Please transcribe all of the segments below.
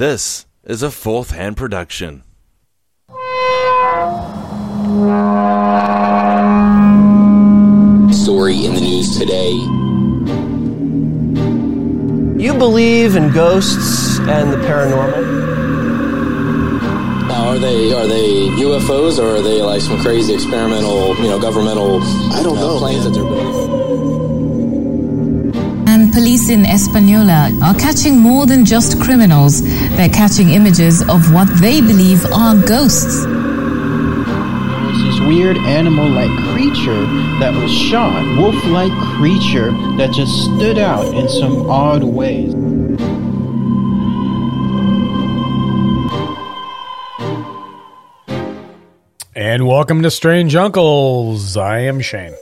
This is a fourth hand production. Story in the news today. You believe in ghosts and the paranormal? Now, are they are they UFOs or are they like some crazy experimental, you know, governmental? I don't uh, know, planes man. that they're building. And police in Española are catching more than just criminals. They're catching images of what they believe are ghosts. was this weird animal-like creature that was shot, wolf-like creature that just stood out in some odd ways. And welcome to Strange Uncles. I am Shane.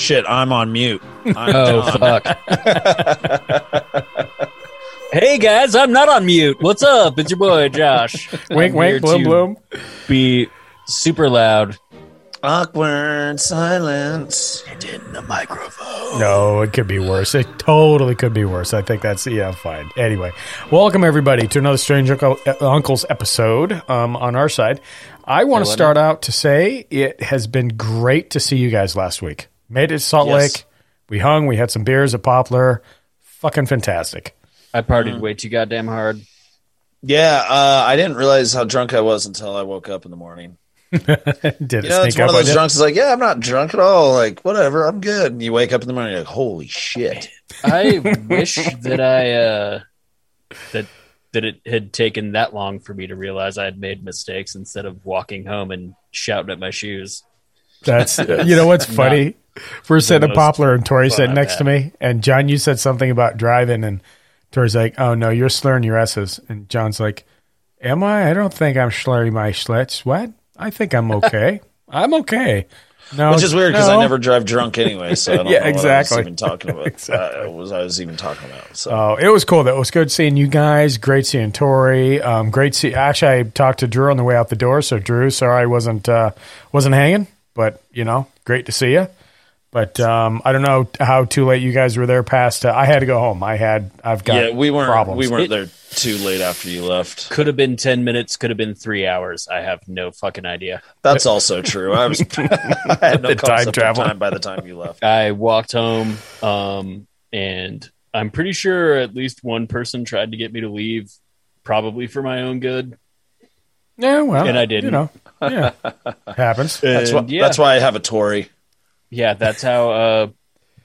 Shit, I'm on mute. I'm Oh fuck. hey guys, I'm not on mute. What's up? It's your boy Josh. Wink, I'm wink, here bloom, bloom. Be super loud. Awkward silence. in the microphone. No, it could be worse. It totally could be worse. I think that's yeah, fine. Anyway, welcome everybody to another Strange Uncle, uh, Uncles episode. Um, on our side, I want to start out to say it has been great to see you guys last week. Made it to Salt Yes. Lake. We hung. We had some beers at Poplar. Fucking fantastic. I partied way too goddamn hard. Yeah, uh, I didn't realize how drunk I was until I woke up in the morning. Did You it know, it's one up of those drunks is like, yeah, I'm not drunk at all. Like, whatever, I'm good. And you wake up in the morning, you're like, holy shit. I wish that I uh that that it had taken that long for me to realize I had made mistakes instead of walking home and shouting at my shoes. That's you know what's funny. We're sitting at most Poplar and Tori fun sitting next to me, and John, you said something about driving, and Tori's like, "Oh no, you're slurring your s's," and John's like, "Am I? I don't think I'm slurring my schlitz. What? I think I'm okay. I'm okay." No, Which is weird because no. I never drive drunk anyway. So I don't Yeah, know exactly. what I was even talking about. Exactly. uh, was I was even talking about. So Oh, it was cool. That was good seeing you guys. Great seeing Tori. Um, great see. Actually, I talked to Drew on the way out the door. So Drew, sorry I wasn't uh, wasn't hanging, but you know, great to see you. But um, I don't know how too late you guys were there. Past uh, I had to go home. I had I've got yeah, we weren't problems. we weren't It- there too late after you left. Could have been ten minutes, could have been three hours. I have no fucking idea. That's also true. I was I had no time concept travel. time by the time you left. I walked home, um, and I'm pretty sure at least one person tried to get me to leave, probably for my own good. Yeah, well, And I didn't. You know, yeah, happens. That's why yeah, that's why I have a Tori. Yeah, that's how uh,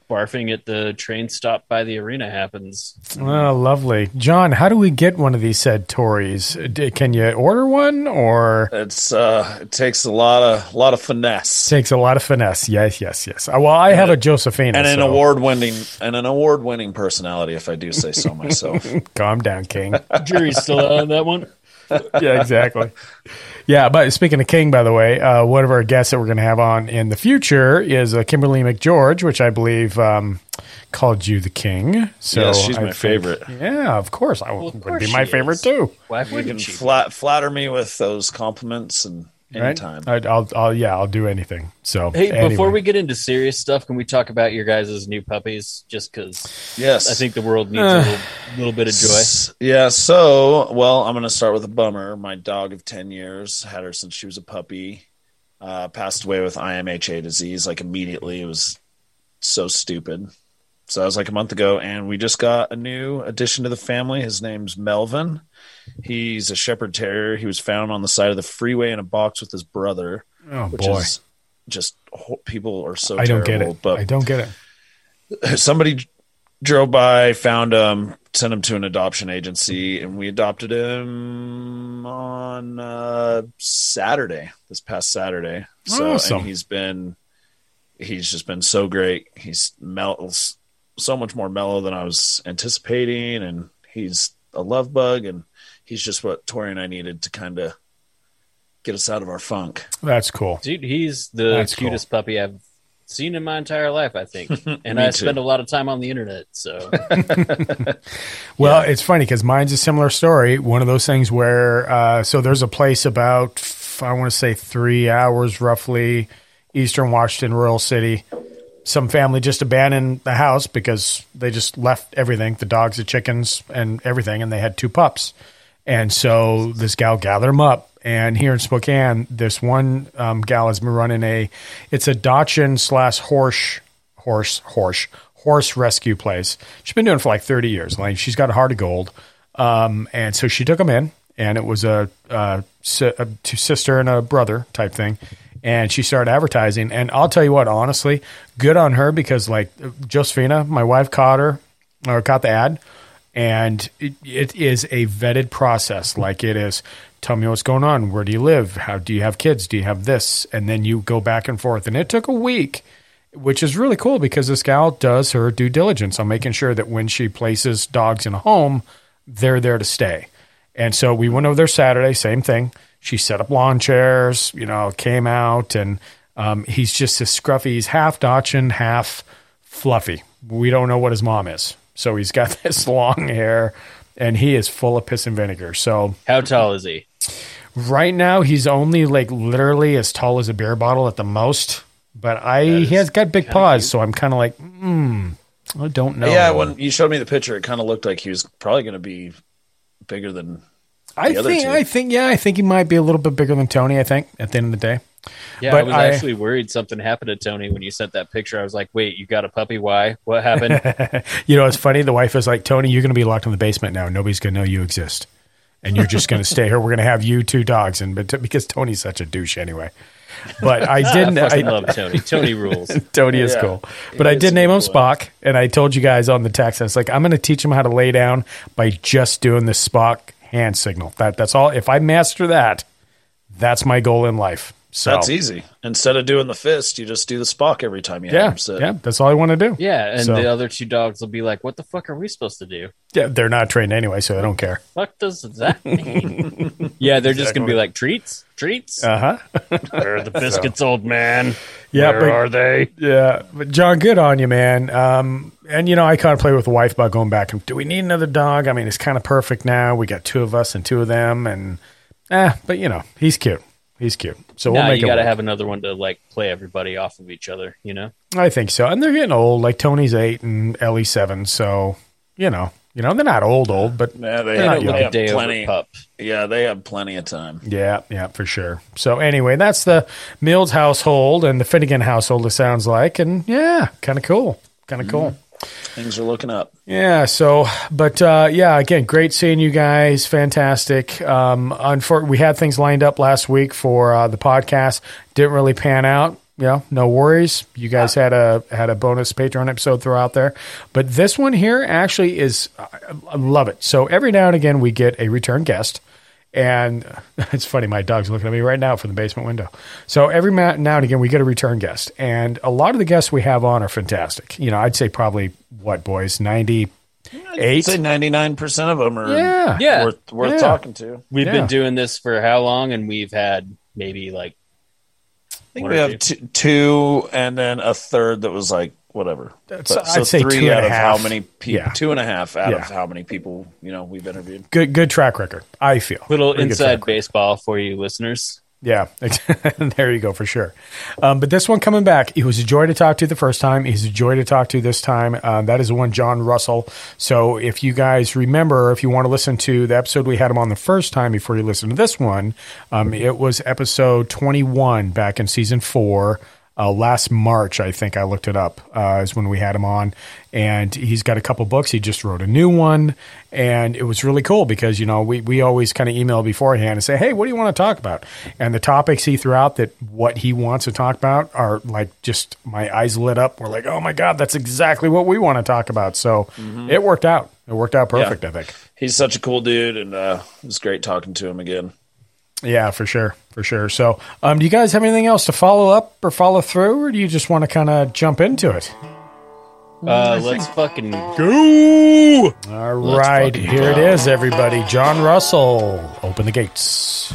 barfing at the train stop by the arena happens. Oh, lovely, John. How do we get one of these said Toris? D- Can you order one, or It's uh it takes a lot of a lot of finesse. takes a lot of finesse? Yes, yes, yes. Uh, Well, I have a Josephina. and an so award winning and an award winning personality, if I do say so myself. Calm down, King. Jury's still out on that one. Yeah, exactly. Yeah, but speaking of King, by the way, uh, one of our guests that we're going to have on in the future is uh, Kimberly McGeorge, which I believe um, called you the King. So Yes, she's I my think- favorite. Yeah, of course, I of would course be my favorite is. too. Why You can wouldn't she? flat, flatter me with those compliments and Right? Anytime. I'd, I'll, I'll, yeah, I'll do anything. So Hey, anyway. before we get into serious stuff, can we talk about your guys' new puppies? Just because yes. I think the world needs a little, little bit of joy. S- Yeah, so well, I'm gonna start with a bummer. My dog of ten years had her since she was a puppy. Uh, passed away with IMHA disease like immediately. It was so stupid. So that was like a month ago, and we just got a new addition to the family. His name's Melvin. He's a Shepherd Terrier. He was found on the side of the freeway in a box with his brother, oh which boy, is just people are so I don't terrible. get it. But I don't get it. somebody drove by, found him, sent him to an adoption agency, and we adopted him on uh, Saturday, this past Saturday. So Awesome. and he's been he's just been so great. He's mel- so much more mellow than I was anticipating, and he's a love bug, and he's just what Tori and I needed to kind of get us out of our funk. That's cool. Dude, he's the That's cutest puppy I've seen in my entire life, I think. And I too. spend a lot of time on the internet, so Well, it's funny because mine's a similar story. One of those things where, uh, so there's a place about, I want to say three hours roughly, Eastern Washington, rural City. some family just abandoned the house because they just left everything the dogs, the chickens, and everything, and they had two pups. And so this gal gathered them up. And here in Spokane, this one um, gal has been running a, it's a Dachshund slash horse, horse, horse, horse rescue place. She's been doing it for like 30 years. Like she's got a heart of gold. Um, and so she took them in, and it was a, a, a sister and a brother type thing. And she started advertising. And I'll tell you what, honestly, good on her because like Josephina, my wife caught her or caught the ad and it, it is a vetted process. Like it is, tell me what's going on. Where do you live? How do you have kids? Do you have this? And then you go back and forth. And it took a week, which is really cool because this gal does her due diligence on making sure that when she places dogs in a home, they're there to stay. And so we went over there Saturday, same thing. She set up lawn chairs, you know, came out, and um, he's just as scruffy. He's half Dachshund, half fluffy. We don't know what his mom is. So he's got this long hair and he is full of piss and vinegar. So How tall is he? right now he's only like literally as tall as a beer bottle at the most. But I he has got big paws, so I'm kind of like, hmm, I don't know. Yeah, when you showed me the picture, it kind of looked like he was probably going to be bigger than. I other think two. I think yeah, I think he might be a little bit bigger than Tony. I think at the end of the day. Yeah, But I was I- actually worried something happened to Tony when you sent that picture. I was like, "Wait, you got a puppy? Why? What happened?" You know, it's funny. The wife is like, Tony, you're going to be locked in the basement now. Nobody's going to know you exist, and you're just going to stay here. We're going to have you two dogs, and but because Tony's such a douche anyway. But I didn't. I I, love Tony. Tony rules. Tony is Yeah. cool. But I did name him cool. Spock, and I told you guys on the text. I was like, I'm going to teach him how to lay down by just doing the Spock hand signal. That that's all. If I master that, that's my goal in life. So That's easy. Instead of doing the fist, you just do the Spock every time you have Yeah, him sit. yeah, that's all I want to do. Yeah, and So- the other two dogs will be like, "What the fuck are we supposed to do? Yeah, they're not trained anyway, so I don't care. What does that mean?" yeah, they're just gonna be like, "Treats, treats." Uh huh. Where are the biscuits, old man? Yeah, Where but- are they? Yeah, but John, good on you, man. Um, and you know, I kind of play with the wife about going back and do we need another dog? I mean, it's kind of perfect now. We got two of us and two of them, and eh, but you know, he's cute. He's cute. So we'll Nah, make you got to have another one to like play everybody off of each other. You know? I think so. And they're getting old. Like Tony's eight and Ellie's seven. So you know, you know, they're not old, old, but Yeah, they, They're not have, young. they have Day plenty. pup. Yeah, they have plenty of time. Yeah, yeah, for sure. So anyway, that's the Mills household and the Finnegan household. It sounds like, and yeah, kind of cool, kind of cool. Mm-hmm. Things are looking up. Yeah. So, but uh, yeah, again, great seeing you guys. Fantastic. Um, unfor- we had things lined up last week for uh, the podcast. Didn't really pan out. Know, no worries. You guys had a had a bonus Patreon episode throw out there, but this one here actually is I, I love it. So every now and again we get a return guest. And it's funny, my dog's looking at me right now from the basement window. So every now and again, we get a return guest. And a lot of the guests we have on are fantastic. You know, I'd say probably, what, boys, 98? I'd say ninety nine percent of them are Yeah. Yeah. worth worth Yeah. talking to. We've Yeah. been doing this for how long? And we've had maybe like I think we have two, two, and then a third that was like whatever. That's- But- I'd say three two and out a of half. how many people? Yeah. Two and a half out Yeah. of how many people you know we've interviewed. Good, good track record, I feel. little Pretty inside track record. baseball for you listeners. Yeah, there you go for sure. Um, but this one coming back, it was a joy to talk to the first time. He's a joy to talk to this time. Um, that is the one, John Russell. So if you guys remember, if you want to listen to the episode we had him on the first time before you listen to this one, um, it was episode 21 back in season four. Uh, last March, I think I looked it up, uh, is when we had him on. And he's got a couple books. He just wrote a new one. And it was really cool because, you know, we, we always kind of email beforehand and say, hey, what do you want to talk about? And the topics he threw out that what he wants to talk about are like just my eyes lit up. We're like, oh my God, that's exactly what we want to talk about. So it worked out. It worked out perfect, I think. He's such a cool dude, and uh, it was great talking to him again. Yeah, for sure, for sure. So, um, do you guys have anything else to follow up or follow through, or do you just want to kind of jump into it? Uh, let's fucking Go! All right, fucking here it go. is, everybody. John Russell, open the gates.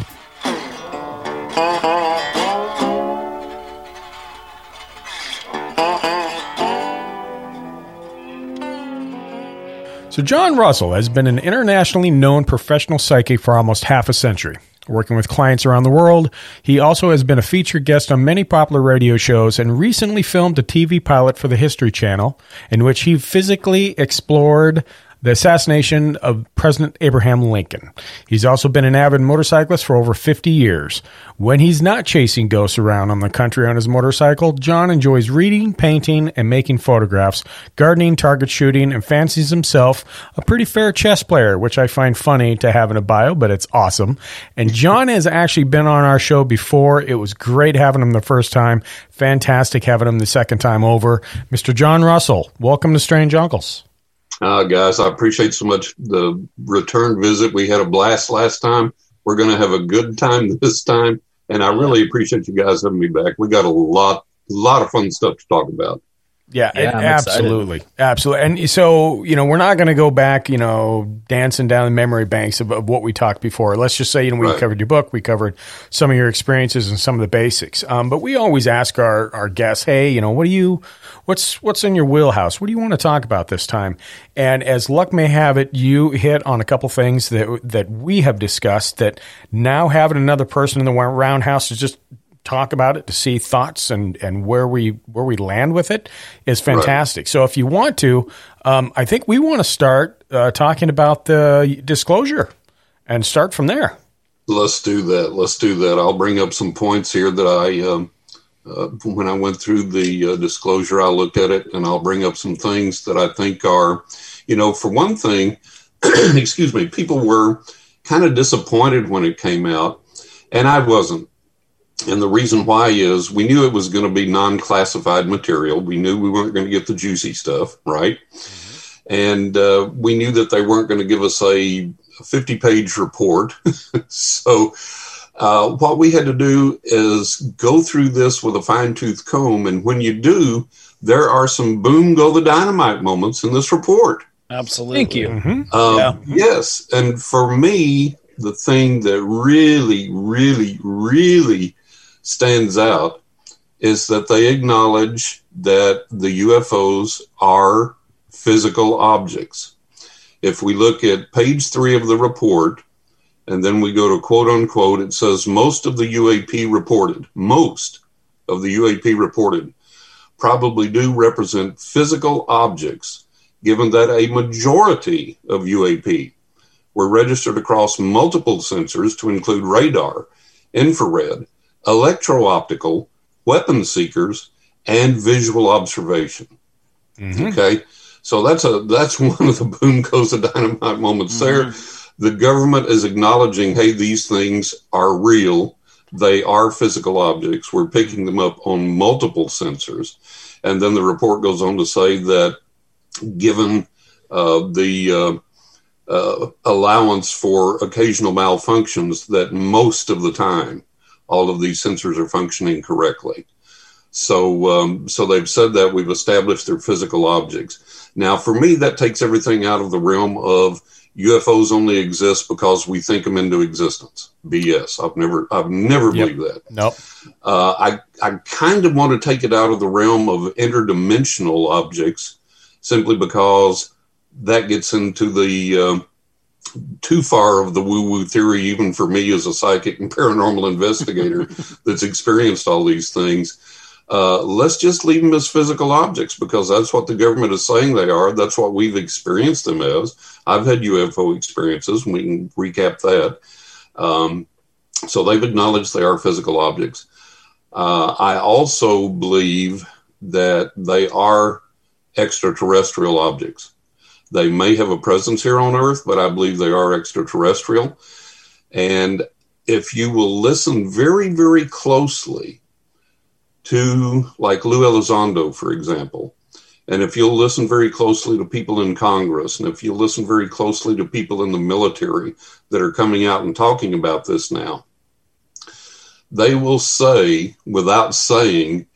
So, John Russell has been an internationally known professional psychic for almost half a century. Working with clients around the world. He also has been a featured guest on many popular radio shows and recently filmed a TV pilot for the History Channel in which he physically explored the assassination of President Abraham Lincoln. He's also been an avid motorcyclist for over 50 years. When he's not chasing ghosts around on the country on his motorcycle, John enjoys reading, painting, and making photographs, gardening, target shooting, and fancies himself a pretty fair chess player, which I find funny to have in a bio, but it's awesome. And John has actually been on our show before. It was great having him the first time. Fantastic having him the second time over. Mr. John Russell, welcome to Strange Uncles. Uh, guys, I appreciate so much the return visit. We had a blast last time. We're going to have a good time this time. And I really appreciate you guys having me back. We got a lot, lot of fun stuff to talk about. Yeah, Yeah, I'm absolutely, absolutely. And so, you know, we're not going to go back, you know, dancing down the memory banks of, of what we talked before. Let's just say, you know, we Right. covered your book, we covered some of your experiences and some of the basics. Um, but we always ask our our guests, hey, you know, what do you, what's what's in your wheelhouse? What do you want to talk about this time? And as luck may have it, you hit on a couple things that that we have discussed. That now having another person in the roundhouse is just talk about it to see thoughts and and where we where we land with it is fantastic. So if you want to, um, I think we want to start uh, talking about the disclosure and start from there. Let's do that. Let's do that. I'll bring up some points here that I, um, uh, when I went through the uh, disclosure, I looked at it and I'll bring up some things that I think are, you know, for one thing, excuse me, people were kind of disappointed when it came out, and I wasn't. And the reason why is we knew it was going to be non classified material. We knew we weren't going to get the juicy stuff, right? And uh, we knew that they weren't going to give us a 50 page report. so, uh, what we had to do is go through this with a fine tooth comb. And when you do, there are some boom, go the dynamite moments in this report. Absolutely. Thank you. Um, Yeah. Yes. And for me, the thing that really, really, really stands out is that they acknowledge that the UFOs are physical objects. If we look at page three of the report, and then we go to quote unquote, it says most of the UAP reported, most of the UAP reported probably do represent physical objects, given that a majority of UAP were registered across multiple sensors to include radar, infrared, electro optical, weapon seekers, and visual observation. Okay. So that's a that's one of the boom goes the dynamite moments there. The government is acknowledging, hey, these things are real. They are physical objects. We're picking them up on multiple sensors. And then the report goes on to say that given uh, the uh, uh, allowance for occasional malfunctions, that most of the time all of these sensors are functioning correctly. So, um, so they've said that we've established they're physical objects. Now, for me, that takes everything out of the realm of UFOs only exist because we think them into existence. BS. I've never, I've never Yep. believed that. Nope. Uh, I, I kind of want to take it out of the realm of interdimensional objects simply because that gets into the um too far of the woo woo theory, even for me as a psychic and paranormal investigator that's experienced all these things. Uh, let's just leave them as physical objects because that's what the government is saying they are. That's what we've experienced them as. I've had UFO experiences, and we can recap that. Um, so they've acknowledged they are physical objects. Uh, I also believe that they are extraterrestrial objects. They may have a presence here on Earth, but I believe they are extraterrestrial. And if you will listen very, very closely to, like Lou Elizondo, for example, and if you'll listen very closely to people in Congress, and if you listen very closely to people in the military that are coming out and talking about this now, they will say, without saying,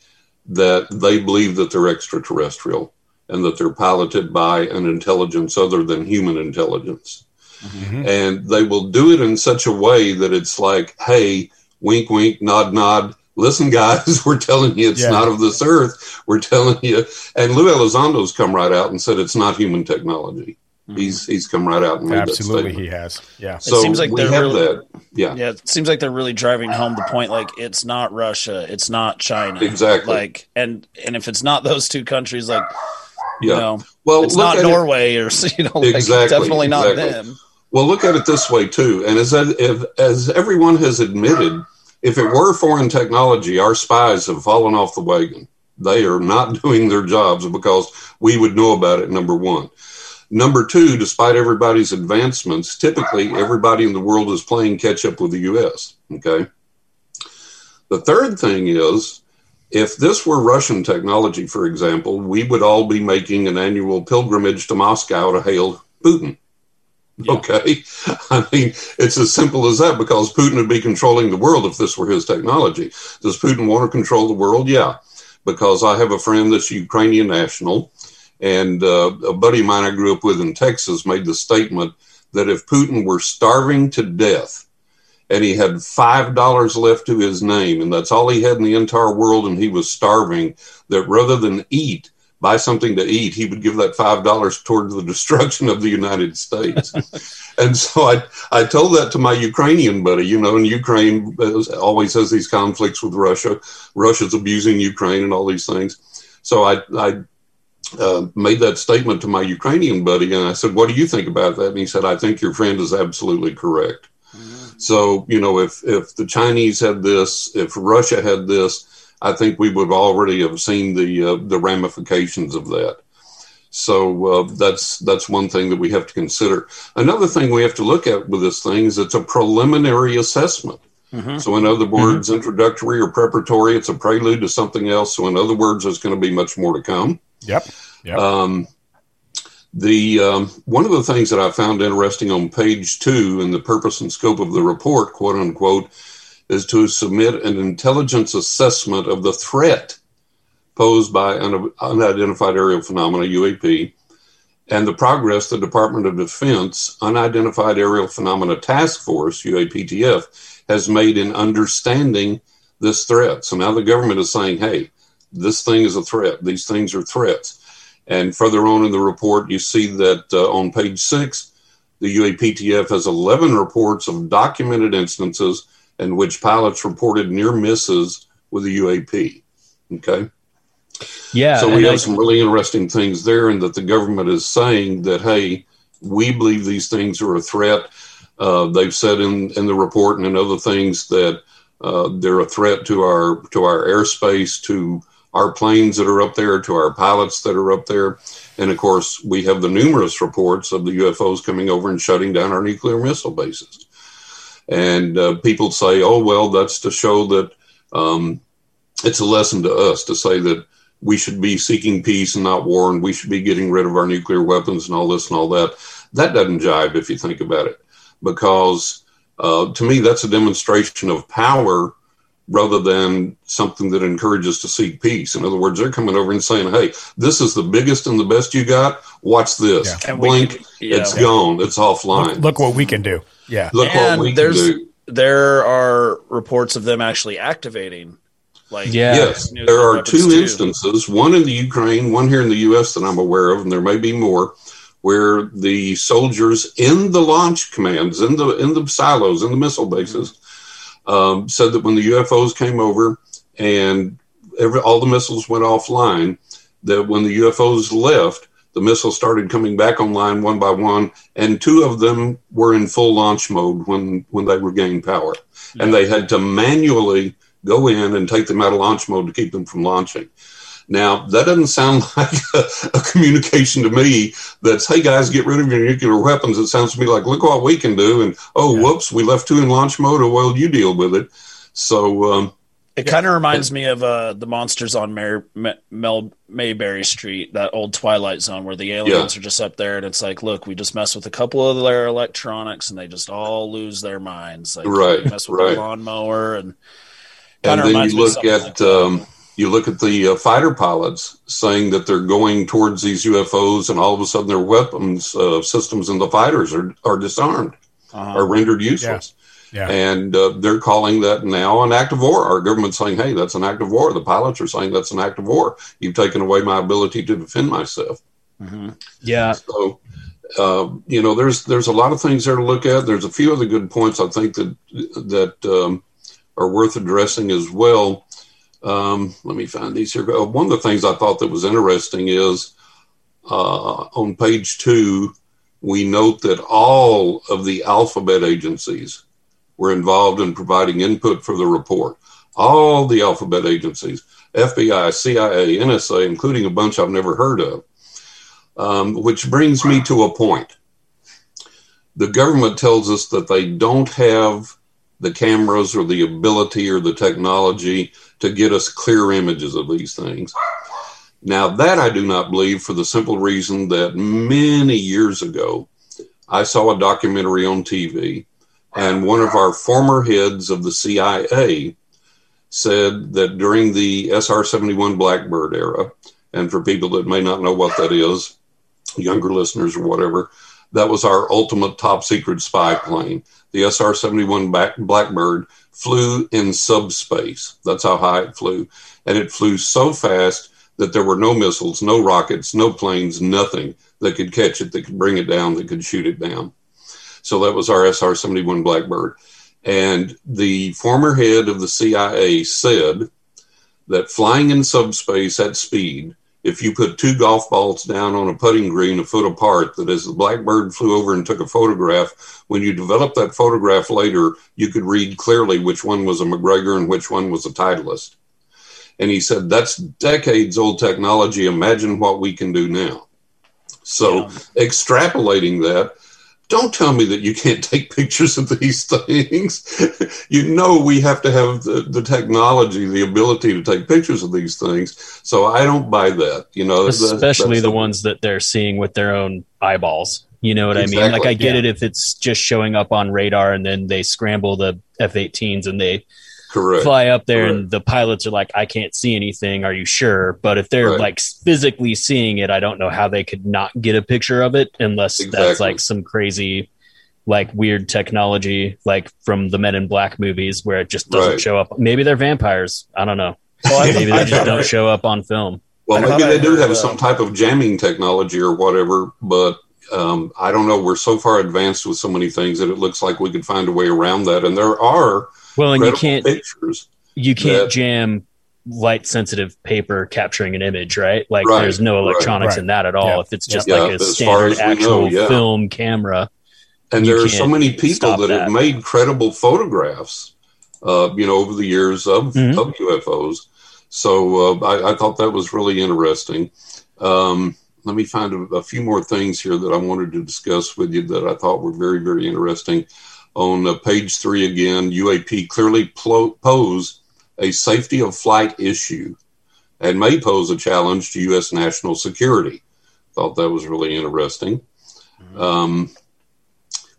that they believe that they're extraterrestrial and that they're piloted by an intelligence other than human intelligence. Mm-hmm. And they will do it in such a way that it's like, hey, wink, wink, nod, nod. Listen, guys, we're telling you it's Yeah. not of this earth. We're telling you. And Lou Elizondo's come right out and said it's not human technology. Mm-hmm. He's he's come right out and made that Absolutely, statement. he has. Yeah. So seems like we they're have really- that. yeah, Yeah, it seems like they're really driving home the point. Like, it's not Russia, it's not China, Exactly. Like, and and if it's not those two countries, like, you yeah. know, well, it's not at it- Norway or you know, like, Exactly, definitely not exactly. them. Well, look at it this way too, and as if, as everyone has admitted, if it were foreign technology, our spies have fallen off the wagon. They are not doing their jobs because we would know about it. Number one. Number two, despite everybody's advancements, typically everybody in the world is playing catch up with the U.S. Okay. The third thing is, if this were Russian technology, for example, we would all be making an annual pilgrimage to Moscow to hail Putin. Okay. I mean, it's as simple as that because Putin would be controlling the world if this were his technology. Does Putin want to control the world? Yeah. Because I have a friend that's Ukrainian national, and uh, a buddy of mine I grew up with in Texas made the statement that if Putin were starving to death and he had $5 left to his name, and that's all he had in the entire world, and he was starving, that rather than eat, buy something to eat, he would give that five dollars towards the destruction of the United States. and so I I told that to my Ukrainian buddy. You know, and Ukraine always has these conflicts with Russia. Russia's abusing Ukraine and all these things. So I I uh, made that statement to my Ukrainian buddy, and I said, "What do you think about that?" And he said, "I think your friend is absolutely correct." So you know, if if the Chinese had this, if Russia had this, I think we would already have seen the uh, the ramifications of that. So uh, that's that's one thing that we have to consider. Another thing we have to look at with this thing is it's a preliminary assessment. So, in other words, introductory or preparatory, it's a prelude to something else. So, in other words, there's going to be much more to come. Yep. Yep. Um, the um, one of the things that I found interesting on page two in the purpose and scope of the report, quote unquote, is to submit an intelligence assessment of the threat posed by an unidentified aerial phenomena (UAP) and the progress the Department of Defense Unidentified Aerial Phenomena Task Force (UAPTF) has made in understanding this threat. So now the government is saying, "Hey, this thing is a threat. These things are threats." And further on in the report, you see that uh, on page six, the UAPTF has 11 reports of documented instances in which pilots reported near misses with the UAP. Okay. Yeah. so we I- have some really interesting things there, and that the government is saying that, hey, we believe these things are a threat. Uh, they've said in, in the report and in other things that uh, they're a threat to our to our airspace, to our planes that are up there, to our pilots that are up there, and of course we have the numerous reports of the UFOs coming over and shutting down our nuclear missile bases. And uh, people say, "Oh well, that's to show that um, it's a lesson to us to say that we should be seeking peace and not war, and we should be getting rid of our nuclear weapons and all this and all that." That doesn't jive if you think about it, because uh, to me that's a demonstration of power rather than something that encourages to seek peace. In other words, they're coming over and saying, "Hey, this is the biggest and the best you got. Watch this. Yeah. Blink, can- yeah. it's gone. It's offline. look, look what we can do. Yeah. Look what and we can do." there are reports of them actually activating like Yeah. Yes, there are two too. instances, one in the Ukraine, one here in the U.S. that I'm aware of, and there may be more, where the soldiers in the launch commands, in the in the silos, in the missile bases, um, said that when the UFOs came over and every all the missiles went offline, that when the UFOs left, the missiles started coming back online one by one, and two of them were in full launch mode when when they regained power, and they had to manually go in and take them out of launch mode to keep them from launching. Now, that doesn't sound like a, a communication to me that's, hey guys, get rid of your nuclear weapons. It sounds to me like, look what we can do. And oh, whoops, we left two in launch mode. Oh, well, you deal with it. So, um, It kind of reminds me of uh, the monsters on Mar- Ma- Mel- Mayberry Street, that old Twilight Zone where the aliens are just up there, and it's like, look, we just mess with a couple of their electronics, and they just all lose their minds. Like, Right, mess with right. the lawnmower, and and kinda then reminds you me of look something at like that. um, you look at the uh, fighter pilots saying that they're going towards these UFOs, and all of a sudden their weapons uh, systems in the fighters are are disarmed, uh-huh. are rendered useless. Yeah. And uh, they're calling that now an act of war. Our government's saying, hey, that's an act of war. The pilots are saying that's an act of war. You've taken away my ability to defend myself. Mm-hmm. Yeah. So uh, you know, there's there's a lot of things there to look at. There's a few other good points I think that that um, are worth addressing as well. Um, let me find these here. Uh, One of the things I thought that was interesting is uh, on page two, we note that all of the alphabet agencies were involved in providing input for the report. All the alphabet agencies, FBI, CIA, NSA, including a bunch I've never heard of. Um, which brings me to a point. The government tells us that they don't have the cameras or the ability or the technology to get us clear images of these things. Now, that I do not believe for the simple reason that many years ago, I saw a documentary on TV, and one of our former heads of the CIA said that during the SR 71 Blackbird era, and for people that may not know what that is, younger listeners or whatever, that was our ultimate top secret spy plane. The SR 71 Blackbird flew in subspace. That's how high it flew. And it flew so fast that there were no missiles, no rockets, no planes, nothing that could catch it, that could bring it down, that could shoot it down. So that was our SR 71 Blackbird. And the former head of the CIA said that flying in subspace at speed, if you put two golf balls down on a putting green a foot apart, that as the Blackbird flew over and took a photograph, when you developed that photograph later, you could read clearly which one was a MacGregor and which one was a Titleist. And he said, that's decades old technology. Imagine what we can do now. So, extrapolating that, don't tell me that you can't take pictures of these things. you know, we have to have the, the technology, the ability to take pictures of these things. So I don't buy that. You know, especially that's the ones that they're seeing with their own eyeballs. You know what I mean? Like I get yeah. it if it's just showing up on radar and then they scramble the F-18s and they correct. fly up there and the pilots are like, I can't see anything. Are you sure? But if they're Right. like physically seeing it, I don't know how they could not get a picture of it unless that's like some crazy, like weird technology, like from the Men in Black movies where it just doesn't Right. show up. Maybe they're vampires. I don't know. Well, Maybe they just don't show up on film. Well, maybe they do have uh, some type of jamming technology or whatever, but um, I don't know. We're so far advanced with so many things that it looks like we could find a way around that. And there are Well, and you can't pictures. you can't that- jam light sensitive paper capturing an image, right? Like Right, there's no electronics Right. in that at all. Yeah. If it's just Yeah, like a standard as we know, actual yeah. film camera. And You there are so many people that, that. have made credible photographs, uh, you know, over the years of, Mhm. of UFOs. So uh, I, I thought that was really interesting. Um, let me find a, a few more things here that I wanted to discuss with you that I thought were very, very interesting. On uh, page three again, UAP clearly plo- pose a safety of flight issue and may pose a challenge to U.S. national security. Thought that was really interesting. Um,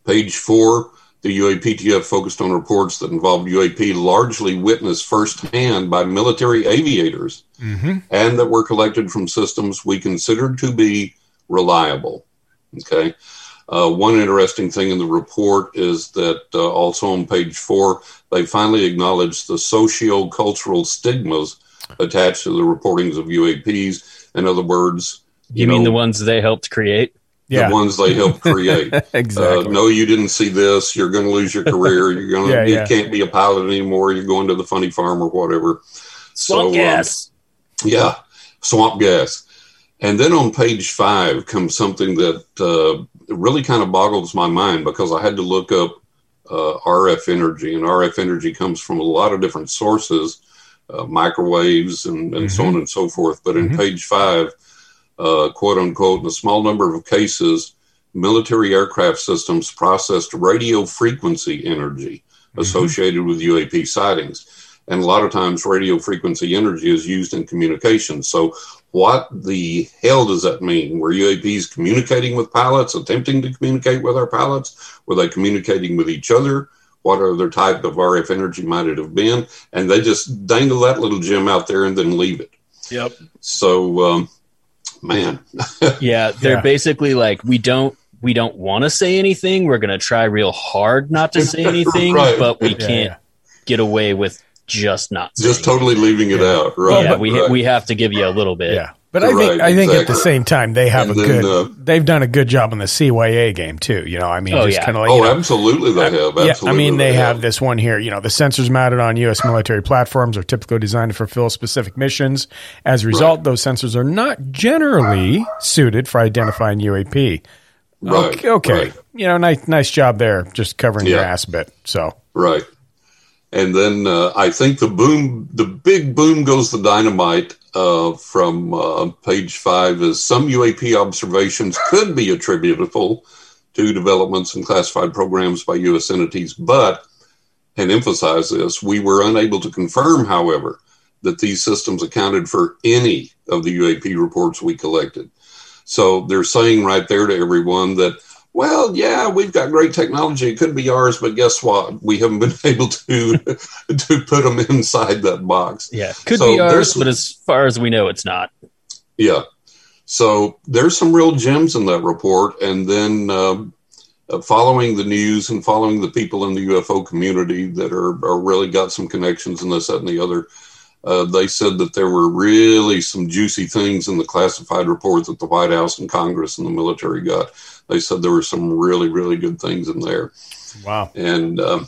page four, the UAPTF focused on reports that involved UAP largely witnessed firsthand by military aviators Mm-hmm. and that were collected from systems we considered to be reliable. Okay. Uh, one interesting thing in the report is that uh, also on page four, they finally acknowledged the socio cultural stigmas attached to the reportings of UAPs. In other words, You, mean know, the ones they helped create? Yeah. the ones they helped create. exactly. Uh, no, you didn't see this. You're going to lose your career. You're going to. Yeah, you yeah. can't be a pilot anymore. You're going to the funny farm or whatever. Swamp So, um, gas. Yeah, swamp gas. And then on page five comes something that uh, really kind of boggles my mind because I had to look up uh, RF energy, and RF energy comes from a lot of different sources, uh, microwaves and, and so on and so forth. But in Mhm. page five, uh, quote unquote, in a small number of cases, military aircraft systems processed radio frequency energy associated with UAP sightings. And a lot of times, radio frequency energy is used in communication. So, what the hell does that mean? Were UAPs communicating with pilots, attempting to communicate with our pilots? Were they communicating with each other? What other type of RF energy might it have been? And they just dangle that little gem out there and then leave it. Yep. So, um, man, Yeah, they're Yeah. basically like we don't we don't want to say anything. We're gonna try real hard not to say anything, Right. but we Yeah, can't yeah. get away with just not. Saying just totally leaving it out, right? yeah, we right. we have to give you a little bit. Yeah. But I think Right, I think at the same time they have And a then, good. uh, they've done a good job on the CYA game too. You know, I mean, Oh, just yeah. kind of like oh, know, absolutely, they have. Absolutely yeah, I mean, they have have. this one here. You know, the sensors mounted on U.S. military platforms are typically designed to fulfill specific missions. As a result, those sensors are not generally suited for identifying UAP. Right, okay, okay. right. you know, nice nice job there, just covering your ass a bit. So Right. And then uh, I think the boom, the big boom goes the dynamite uh, from uh, page five is some UAP observations could be attributable to developments in classified programs by U.S. entities, but, and emphasize this, we were unable to confirm, however, that these systems accounted for any of the UAP reports we collected. So they're saying right there to everyone that, well, yeah, we've got great technology. It could be ours, but guess what? We haven't been able to to put them inside that box. Yeah, could So be ours, but as far as we know, it's not. Yeah. So there's some real gems in that report. And then um, uh, following the news and following the people in the UFO community that are, are really got some connections and this, that, and the other, uh, they said that there were really some juicy things in the classified report that the White House and Congress and the military got. They said there were some really, really good things in there. wow, And um,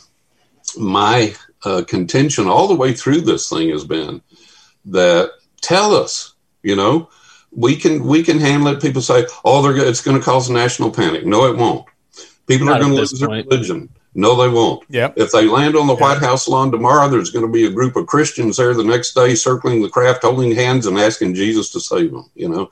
my uh, contention all the way through this thing has been that tell us, you know, we can we can handle it. People say, "Oh, they're it's going to cause a national panic." No, it won't. People Not are going to lose their point. religion. No, they won't. Yep. If they land on the White House lawn tomorrow, there's going to be a group of Christians there the next day, circling the craft, holding hands, and asking Jesus to save them. You know,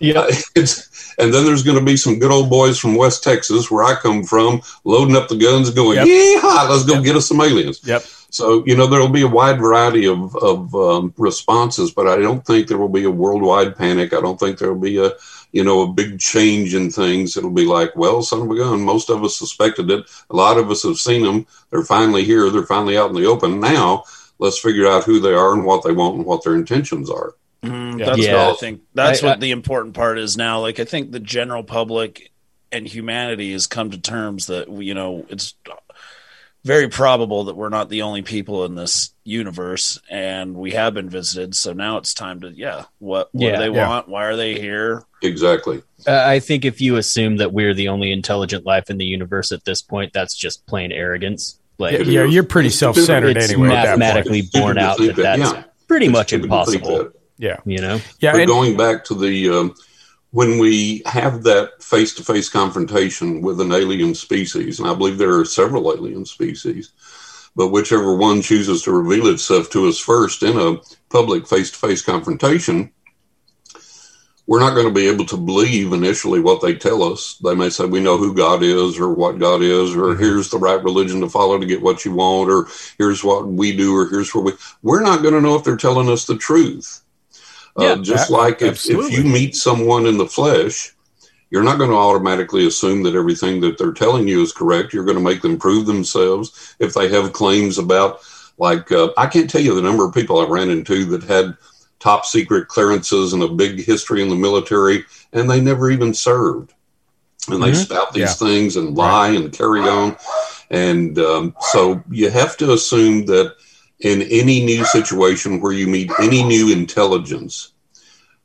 Yeah, it's, and then there's going to be some good old boys from West Texas, where I come from, loading up the guns, going, Yep. "Yeehaw! Let's go get us some aliens." Yep. So you know there will be a wide variety of of um, responses, but I don't think there will be a worldwide panic. I don't think there will be a you know a big change in things. It'll be like, well, son of a gun. Most of us suspected it. A lot of us have seen them. They're finally here. They're finally out in the open. Now let's figure out who they are and what they want and what their intentions are. Mm, Yeah. That's Yeah. what I think. That's I- what I- the important part is now. Like I think the general public and humanity has come to terms that you know it's very probable that we're not the only people in this universe, and we have been visited. So now it's time to yeah, what what Yeah. do they Yeah. want? Why are they here? Exactly. Uh, I think if you assume that we're the only intelligent life in the universe at this point, that's just plain arrogance. Like It yeah, you're pretty It's self centered it's anyway. At that mathematically borne Stupid to out that that, that's yeah. pretty It's much stupid to think impossible. Yeah, You know, yeah, but and- going back to the um, when we have that face-to-face confrontation with an alien species, and I believe there are several alien species, but whichever one chooses to reveal itself to us first in a public face-to-face confrontation, we're not going to be able to believe initially what they tell us. They may say, we know who God is or what God is, or mm-hmm. here's the right religion to follow to get what you want, or here's what we do, or here's where we. We're not going to know if they're telling us the truth. Yeah, uh, just a- like if, if you meet someone in the flesh, you're not going to automatically assume that everything that they're telling you is correct. You're going to make them prove themselves. If they have claims about, like, uh, I can't tell you the number of people I ran into that had top secret clearances and a big history in the military, and they never even served. And they Mhm. spout these Yeah. things and lie and carry on. And um, so you have to assume that in any new situation where you meet any new intelligence,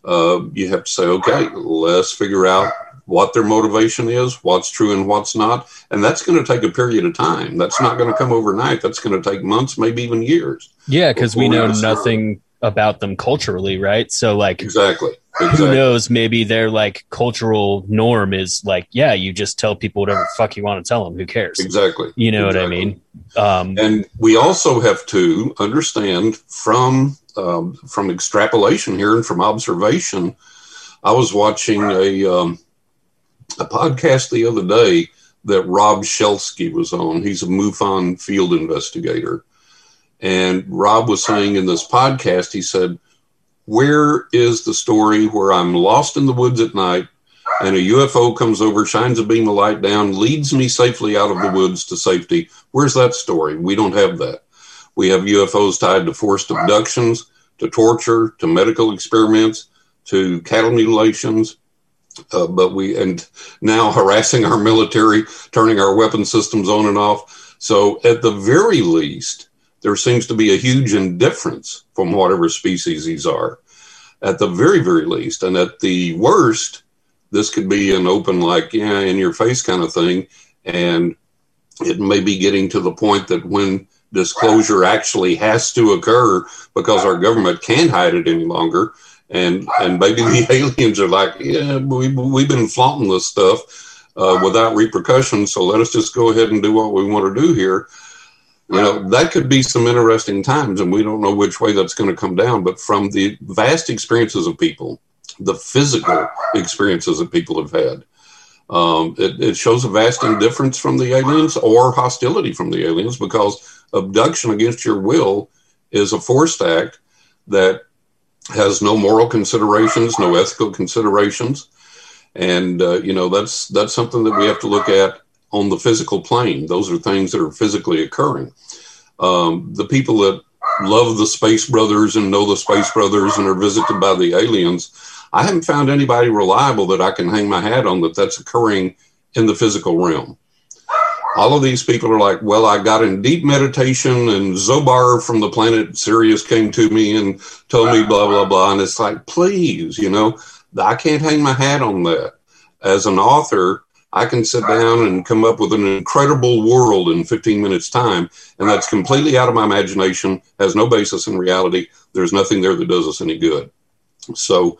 uh, you have to say, okay, let's figure out what their motivation is, what's true and what's not. And that's going to take a period of time. That's not going to come overnight. That's going to take months, maybe even years. yeah, because we know nothing about them culturally, right? So like, Exactly. who knows? Maybe their like cultural norm is like, yeah, you just tell people whatever the fuck you want to tell them. Who cares? Exactly. You know what I mean? Um, And we also have to understand from um, from extrapolation here and from observation. I was watching a um, a podcast the other day that Rob Shelsky was on. He's a MUFON field investigator, and Rob was saying in this podcast, he said, "Where is the story where I'm lost in the woods at night?" And a UFO comes over, shines a beam of light down, leads me safely out of the woods to safety. Where's that story? We don't have that. We have UFOs tied to forced abductions, to torture, to medical experiments, to cattle mutilations. Uh, but we, and now harassing our military, turning our weapon systems on and off. So at the very least, there seems to be a huge indifference from whatever species these are. at the very, very least. And at the worst, this could be an open, like, yeah, in your face kind of thing. And it may be getting to the point that when disclosure actually has to occur because our government can't hide it any longer. And, and maybe the aliens are like, yeah, we, we've been flaunting this stuff uh, without repercussions. So let us just go ahead and do what we want to do here. You know, that could be some interesting times, and we don't know which way that's going to come down. But from the vast experiences of people, the physical experiences that people have had, um, it, it, shows a vast indifference from the aliens or hostility from the aliens because abduction against your will is a forced act that has no moral considerations, no ethical considerations, and uh, you know that's that's something that we have to look at on the physical plane. Those are things that are physically occurring. Um, the people that love the Space Brothers and know the Space Brothers and are visited by the aliens, I haven't found anybody reliable that I can hang my hat on that that's occurring in the physical realm. All of these people are like, well, I got in deep meditation and Zobar from the planet Sirius came to me and told me blah, blah, blah. And it's like, please, you know, I can't hang my hat on that. As an author, I can sit down and come up with an incredible world in 15 minutes time. And that's completely out of my imagination, has no basis in reality. There's nothing there that does us any good. So,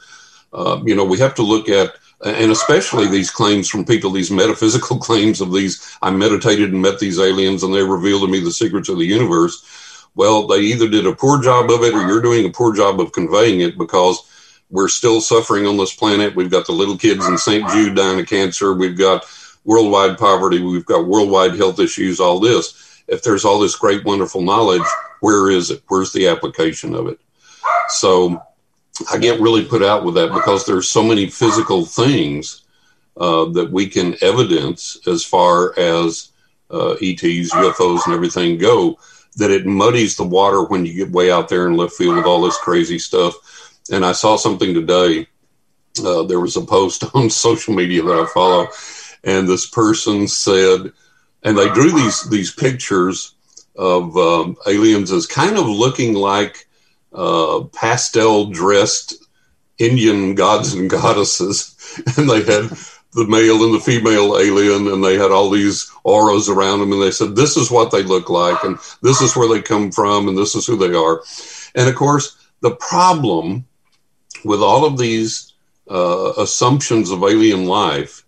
uh, you know, we have to look at, and especially these claims from people, these metaphysical claims of these, I meditated and met these aliens and they revealed to me the secrets of the universe. Well, they either did a poor job of it or you're doing a poor job of conveying it because we're still suffering on this planet. We've got the little kids in St. Jude dying of cancer. We've got worldwide poverty. We've got worldwide health issues, all this. If there's all this great, wonderful knowledge, where is it? Where's the application of it? So I get really put out with that because there's so many physical things uh, that we can evidence as far as uh, ETs, UFOs, and everything go that it muddies the water when you get way out there in left field with all this crazy stuff and I saw something today. Uh, there was a post on social media that I follow, and this person said, and they drew these these pictures of um, aliens as kind of looking like uh, pastel dressed Indian gods and goddesses, and they had the male and the female alien, and they had all these auras around them, and they said this is what they look like, and this is where they come from, and this is who they are, and of course the problem with all of these uh, assumptions of alien life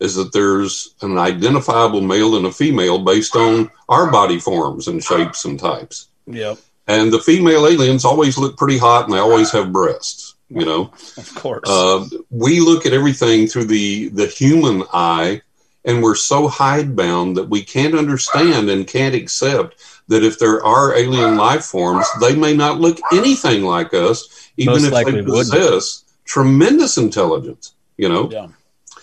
is that there's an identifiable male and a female based on our body forms and shapes and types. Yep. And the female aliens always look pretty hot and they always have breasts, you know. Of course. Uh, we look at everything through the, the human eye and we're so hidebound that we can't understand and can't accept that if there are alien life forms, they may not look anything like us, even Most if likely they would. possess tremendous intelligence, you know? yeah.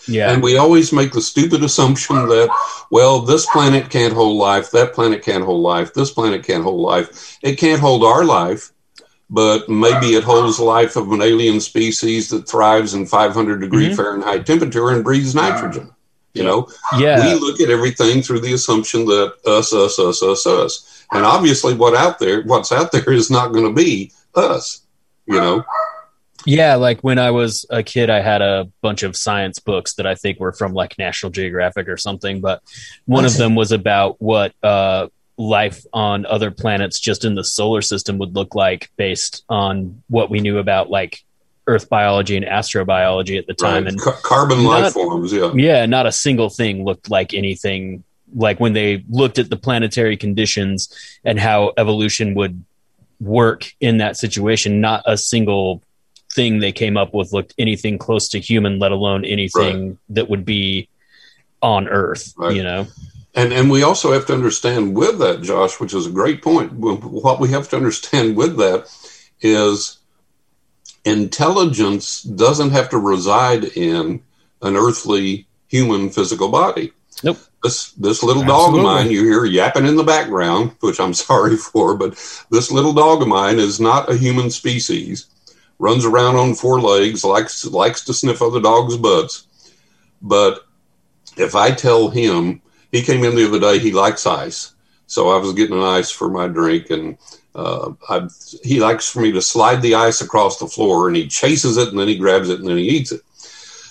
Yeah. And we always make the stupid assumption that, well, this planet can't hold life, that planet can't hold life, this planet can't hold life. It can't hold our life, but maybe it holds life of an alien species that thrives in 500 degree Mhm. Fahrenheit temperature and breathes nitrogen. You know, yeah. we look at everything through the assumption that us, us, us, us, us. And obviously, what out there, what's out there, is not going to be us. You know, Yeah, like when I was a kid, I had a bunch of science books that I think were from like National Geographic or something. But one of them was about what uh, life on other planets just in the solar system would look like based on what we knew about like Earth biology and astrobiology at the time. right? And Ca- carbon not- life forms. Yeah, yeah, not a single thing looked like anything like when they looked at the planetary conditions and how evolution would work in that situation, not a single thing they came up with looked anything close to human, let alone anything that would be on Earth, Right. you know? And and we also have to understand with that, Josh, which is a great point. What we have to understand with that is intelligence doesn't have to reside in an earthly human physical body. Nope. This this little dog of mine you hear yapping in the background, which I'm sorry for, but this little dog of mine is not a human species. Runs around on four legs, likes likes to sniff other dogs' butts. But if I tell him he came in the other day, he likes ice. So I was getting an ice for my drink, and Uh, I, he likes for me to slide the ice across the floor, and he chases it, and then he grabs it, and then he eats it.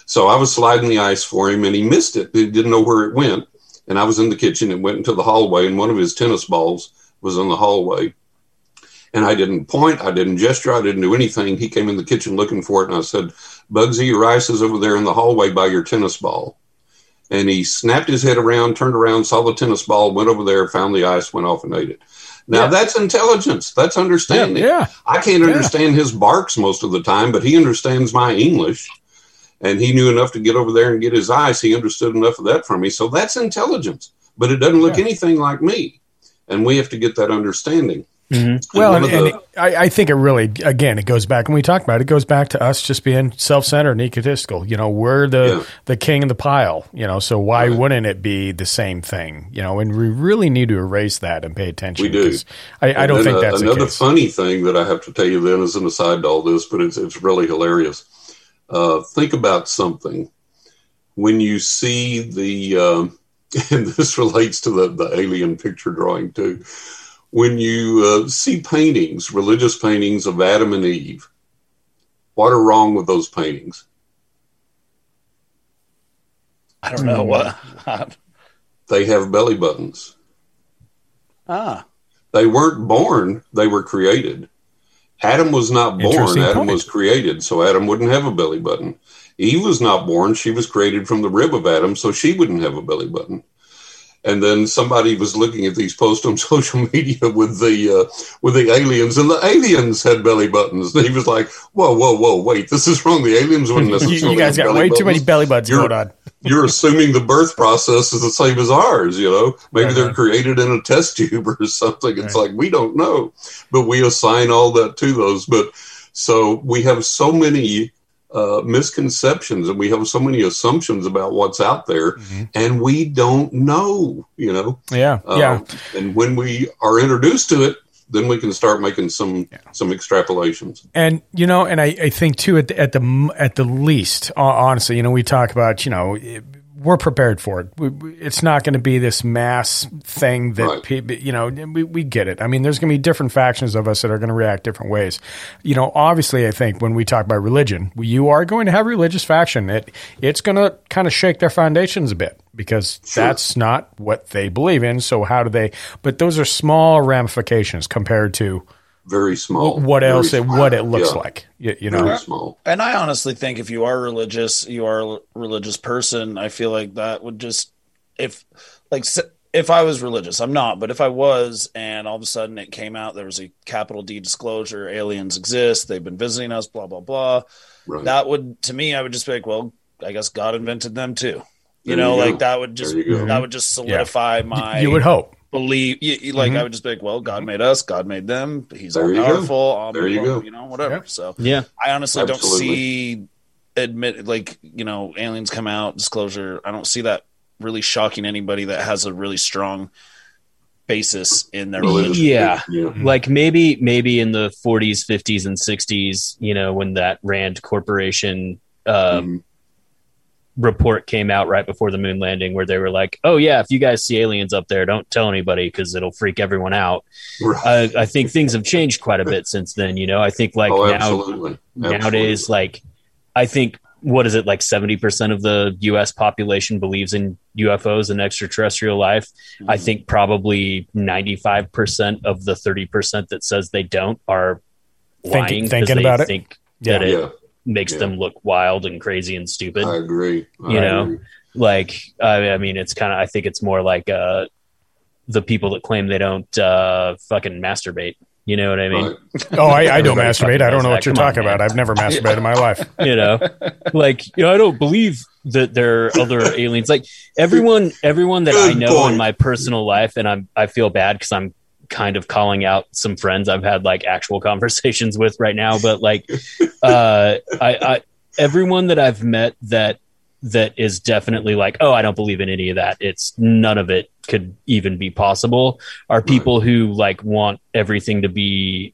So I was sliding the ice for him, and he missed it. He didn't know where it went. And I was in the kitchen and went into the hallway, and one of his tennis balls was in the hallway. And I didn't point, I didn't gesture, I didn't do anything. He came in the kitchen looking for it, and I said, Bugsy, your ice is over there in the hallway by your tennis ball. And he snapped his head around, turned around, saw the tennis ball, went over there, found the ice, went off and ate it. Now Yeah. that's intelligence. That's understanding. Yeah, yeah. I can't understand his barks most of the time, but he understands my English. And he knew enough to get over there and get his eyes. He understood enough of that from me. So that's intelligence. But it doesn't look Yeah. anything like me. And we have to get that understanding. Well, and, and the- I, I think it really, again, it goes back, and we talked about it, it goes back to us just being self-centered and egotistical. You know, we're the Yeah. the king of the pile. You know, so why wouldn't it be the same thing? You know, and we really need to erase that and pay attention. We do. I, I don't think uh, that's the another case. funny thing that I have to tell you. Then, as an aside to all this, but it's it's really hilarious. Uh, think about something when you see the, um and this relates to the the alien picture drawing too. When you uh, see paintings, religious paintings of Adam and Eve, what are wrong with those paintings? I don't know what. They have belly buttons. Ah, They weren't born; they were created. Adam was not born; Adam point. was created, so Adam wouldn't have a belly button. Eve was not born; she was created from the rib of Adam, so she wouldn't have a belly button. And then somebody was looking at these posts on social media with the uh, with the aliens, and the aliens had belly buttons. And he was like, "Whoa, whoa, whoa! Wait, this is wrong. The aliens wouldn't necessarily." you guys have got belly way too many buttons. belly buttons You're- going on. You're assuming the birth process is the same as ours. You know, maybe Right, they're right. created in a test tube or something. It's Right. like we don't know, but we assign all that to those. But so we have so many uh, misconceptions and we have so many assumptions about what's out there, Mm-hmm. and we don't know. You know, Yeah, Uh, yeah. And when we are introduced to it, then we can start making some some extrapolations. And you know, and I, I think too at the, at the at the least, honestly, you know, we talk about you know we're prepared for it. We, we- it's not going to be this mass thing that Right. people, you know, we, we get it. I mean, there's going to be different factions of us that are going to react different ways. You know, obviously, I think when we talk about religion, you are going to have religious faction. It it's going to kind of shake their foundations a bit because that's not what they believe in. So how do they? But those are small ramifications compared to Very small. what Very else small. what it looks Yeah. like you, you know Very small. And I honestly think if you are religious, you are a religious person. I feel like that would just if like if I was religious, I'm not, but if I was, and all of a sudden it came out there was a capital D disclosure, aliens exist, they've been visiting us, blah blah blah. Right. That would to me, I would just be like, well, I guess God invented them too. You There know, you go. like that would just There you go. that would just solidify my you would hope believe. You, you- like Mhm. I would just be like, well, God made us, God made them. He's There all you go. powerful. There you go. You know, whatever. Yeah. So Yeah. I honestly Absolutely. don't see admit like you know aliens come out disclosure. I don't see that really shocking anybody that has a really strong basis in their religion. Yeah. Yeah. like maybe maybe in the 40s 50s and 60s you know when that rand corporation uh, Mhm. Report came out right before the moon landing where they were like oh yeah if you guys see aliens up there don't tell anybody because it'll freak everyone out Right. I, I think things have changed quite a bit since then you know i think like oh, now absolutely. nowadays Absolutely. like i think what is it like 70% of the us population believes in ufos and extraterrestrial life i mm-hmm. think probably 95% of the 30% that says they don't are Thinking- lying 'cause thinking they about it? think that Yeah. it yeah, makes Yeah. them look wild and crazy and stupid I agree. I You know? agree. like I, I mean it's kind of i think it's more like uh the people that claim they don't uh fucking masturbate you know what i mean Right. oh I, I don't masturbate I don't know what does you're that. Come on, talking about. I've never masturbated in my life you know like you know i don't believe that there are other aliens like everyone everyone that i know point. in my personal life and i'm i feel bad because i'm kind of calling out some friends i've had like actual conversations with right now but like uh i i everyone that i've met that that is definitely like oh i don't believe in any of that. It's none of it could even be possible are people who like want everything to be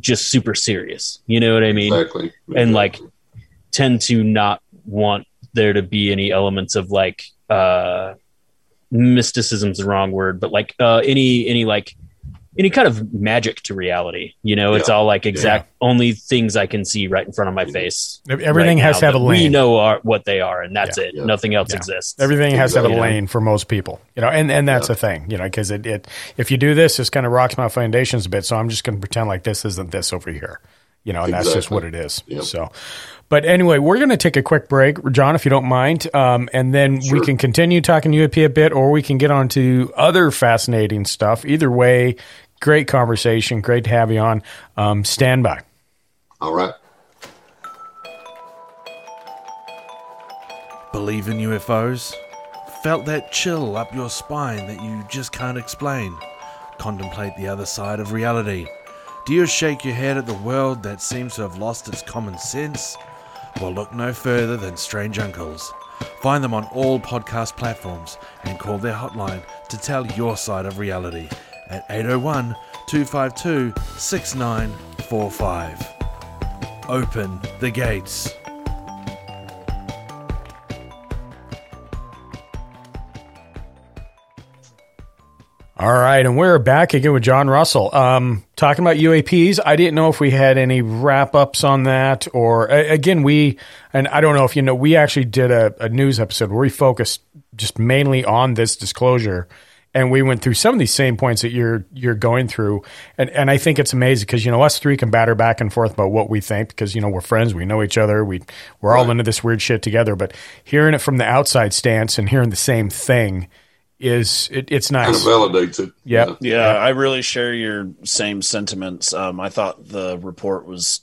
just super serious. You know what i mean? Exactly. and, like, tend to not want there to be any elements of like uh mysticism's the wrong word but like uh any any like any kind of magic to reality. You know, it's Yeah. all like exact only things I can see right in front of my face. Everything right has now to have a lane. We know are, what they are, and that's Yeah. it. Nothing else Yeah. exists. Everything has to have a lane for most people, you know, and, and that's the thing, you know, because it, it if you do this, this kind of rocks my foundations a bit. So I'm just going to pretend like this isn't this over here, you know, and that's just what it is. So, but anyway, we're going to take a quick break, John, if you don't mind, um, and then we can continue talking UAP a bit, or we can get on to other fascinating stuff. Either way, great conversation, great to have you on. Um, stand by. All right. Believe in UFOs? Felt that chill up your spine that you just can't explain? Contemplate the other side of reality? Do you shake your head at the world that seems to have lost its common sense? Well, look no further than Strange Uncles. Find them on all podcast platforms and call their hotline to tell your side of reality at 801 252 6945. Open the gates. All right, and we're back again with John Russell. Um, talking about UAPs, I didn't know if we had any wrap ups on that, or again, we and I don't know if you know, we actually did a, a news episode where we focused just mainly on this disclosure, and we went through some of these same points that you're you're going through, and and I think it's amazing because you know us three can batter back and forth about what we think because you know we're friends, we know each other, we we're all into this weird shit together, but hearing it from the outside stance and hearing the same thing is it, it's nice Kind of validates it. Yep. Yeah, I really share your same sentiments. Um, I thought the report was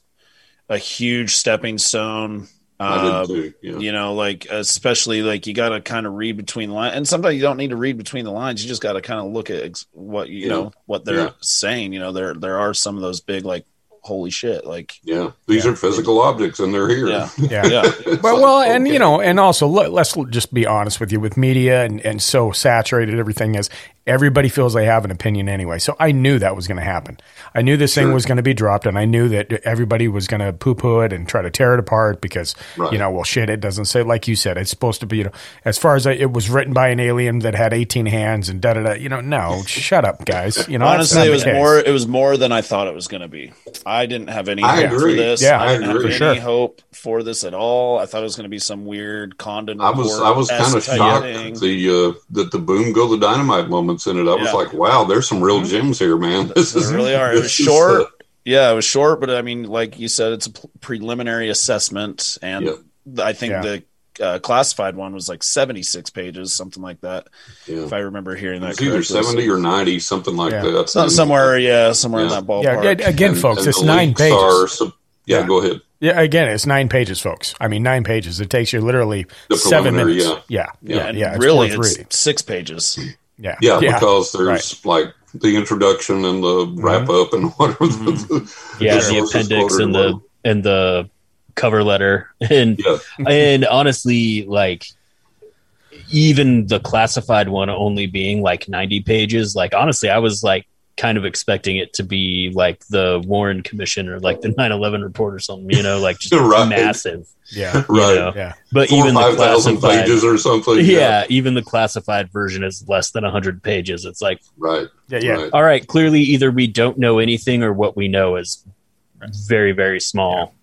a huge stepping stone. I did Uh, too, yeah. You know, like especially like you got to kind of read between the lines, and sometimes you don't need to read between the lines. You just got to kind of look at ex- what you Yeah. know what they're Yeah. saying. You know, there there are some of those big like holy shit, like Yeah, these are physical objects, and they're here. Yeah. Yeah. yeah. But well, and you know, and also let, let's just be honest with you with media and, and so saturated everything is. Everybody feels they have an opinion anyway. So I knew that was going to happen. I knew this thing was going to be dropped, and I knew that everybody was going to poo poo it and try to tear it apart because Right. you know, well, shit, it doesn't say like you said. It's supposed to be, you know, as far as I, it was written by an alien that had eighteen hands and da da da. You know, no, shut up, guys. You know, honestly, it was case. more. It was more than I thought it was going to be. I didn't have any I hope agree. for this. Yeah, I I didn't have any For sure. hope for this at all. I thought it was going to be some weird Condon. I was I was kind of shocked that the uh, that the boom go the dynamite moments in it. I was like, wow, there's some real gems here, man. This There is really are. It was is, short. uh, yeah, it was short, but I mean, like you said, it's a p- preliminary assessment, and Yep. th- I think Yeah. the uh, classified one was like seventy-six pages, something like that. yeah. If I remember hearing that, It's either seventy or ninety, something like Yeah. that. So- somewhere, yeah, somewhere in that ballpark. yeah, yeah, again, And- folks, and it's nine pages. are sub- yeah, Yeah. go ahead. Yeah, again, it's nine pages, folks. I mean, nine pages. It takes you literally The seven minutes. Yeah, yeah, yeah, and yeah. It's really, worth it's six pages. Yeah, Yeah, because there's like the introduction and the Mm-hmm. wrap up and whatever. the- yeah, the sources appendix quoted and were. the and the cover letter and Yeah. and honestly like even the classified one only being like 90 pages like honestly i was like kind of expecting it to be like the warren commission or like the 9-11 report or something you know like just Right. massive yeah, Right. know? yeah. but Four or even the five thousand classified pages or something. yeah even the classified version is less than 100 pages it's like right. Yeah, yeah. Right. all right clearly either we don't know anything or what we know is very very small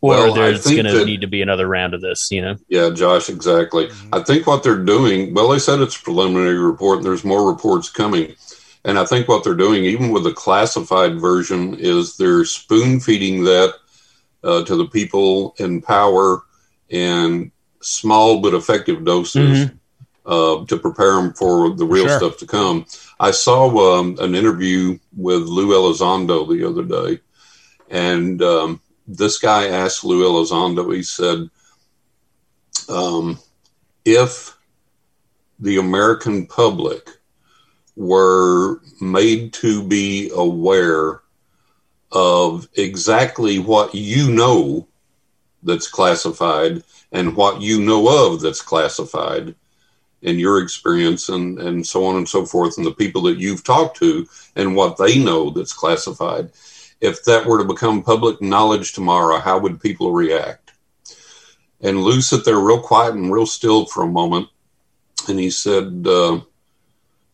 or Well, there's going to need to be another round of this you know Yeah, Josh, exactly. Mm-hmm. I think what they're doing, well, they said it's a preliminary report and there's more reports coming. And I think what they're doing, even with the classified version, is they're spoon feeding that uh, to the people in power in small but effective doses uh, to prepare them for the real Sure. stuff to come. I saw um, an interview with Lou Elizondo the other day, and um, this guy asked Lou Elizondo, he said, um, if the American public were made to be aware of exactly what you know that's classified and what you know of that's classified in your experience and, and so on and so forth and the people that you've talked to and what they know that's classified. If that were to become public knowledge tomorrow how would people react? And lou sat there real quiet and real still for a moment and he said uh,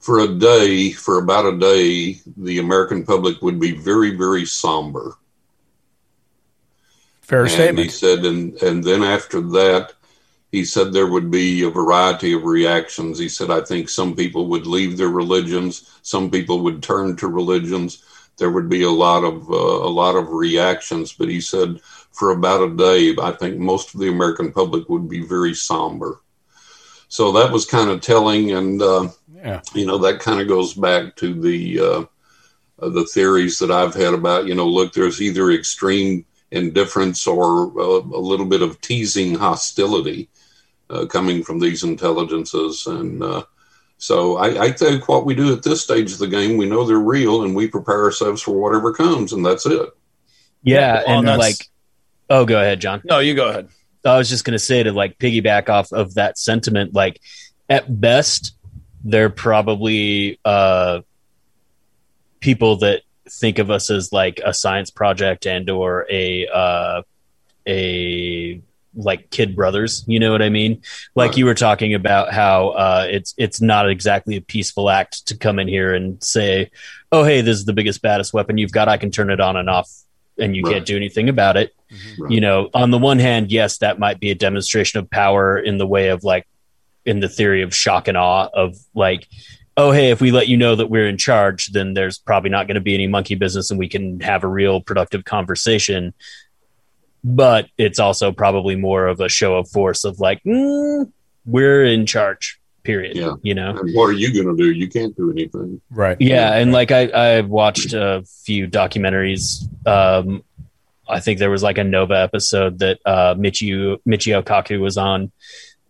for a day, for about a day, the American public would be very, very somber. Fair and statement. He said, and and then after that, he said there would be a variety of reactions. He said, I think some people would leave their religions, some people would turn to religions. There would be a lot of uh, a lot of reactions, but he said for about a day, I think most of the American public would be very somber. So that was kind of telling, and uh, Yeah. you know that kind of goes back to the uh, uh, the theories that I've had about you know look there's either extreme indifference or uh, a little bit of teasing hostility uh, coming from these intelligences and uh, so I, I think what we do at this stage of the game we know they're real and we prepare ourselves for whatever comes and that's it Yeah, Well, and like, oh, go ahead, John. No, you go ahead. I was just going to say to like piggyback off of that sentiment, like at best, they're probably uh, people that think of us as like a science project and or a uh, a like kid brothers you know what i mean like you were talking about how uh, it's it's not exactly a peaceful act to come in here and say oh hey this is the biggest baddest weapon you've got i can turn it on and off and you Right. can't do anything about it Right. you know on the one hand yes that might be a demonstration of power in the way of like in the theory of shock and awe of like oh hey if we let you know that we're in charge then there's probably not going to be any monkey business and we can have a real productive conversation but it's also probably more of a show of force of like mm, we're in charge period Yeah. you know and what are you going to do you can't do anything Right. yeah, and like I i've watched a few documentaries. Um, I think there was like a Nova episode that uh, Michio Michio Kaku was on,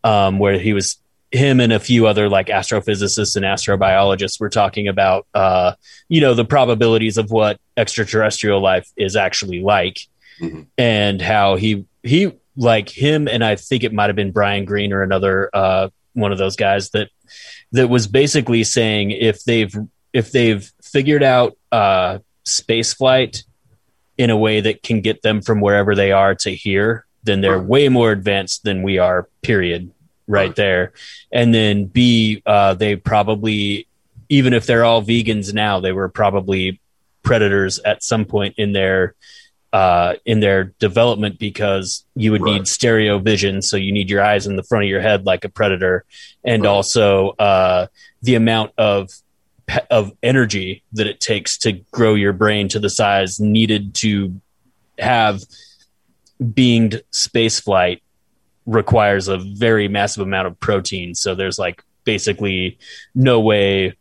um, where he was him and a few other like astrophysicists and astrobiologists were talking about uh, you know the probabilities of what extraterrestrial life is actually like, Mhm. and how he he like him and I think it might have been Brian Greene or another uh, one of those guys that that was basically saying if they've if they've figured out uh, space flight in a way that can get them from wherever they are to here, then they're way more advanced than we are. Period. Right, there, and then B, uh, they probably even if they're all vegans now, they were probably predators at some point in their uh, in their development because you would Right. need stereo vision, so you need your eyes in the front of your head like a predator, and Right. also uh, the amount of of energy that it takes to grow your brain to the size needed to have beinged space flight requires a very massive amount of protein. So there's like basically no way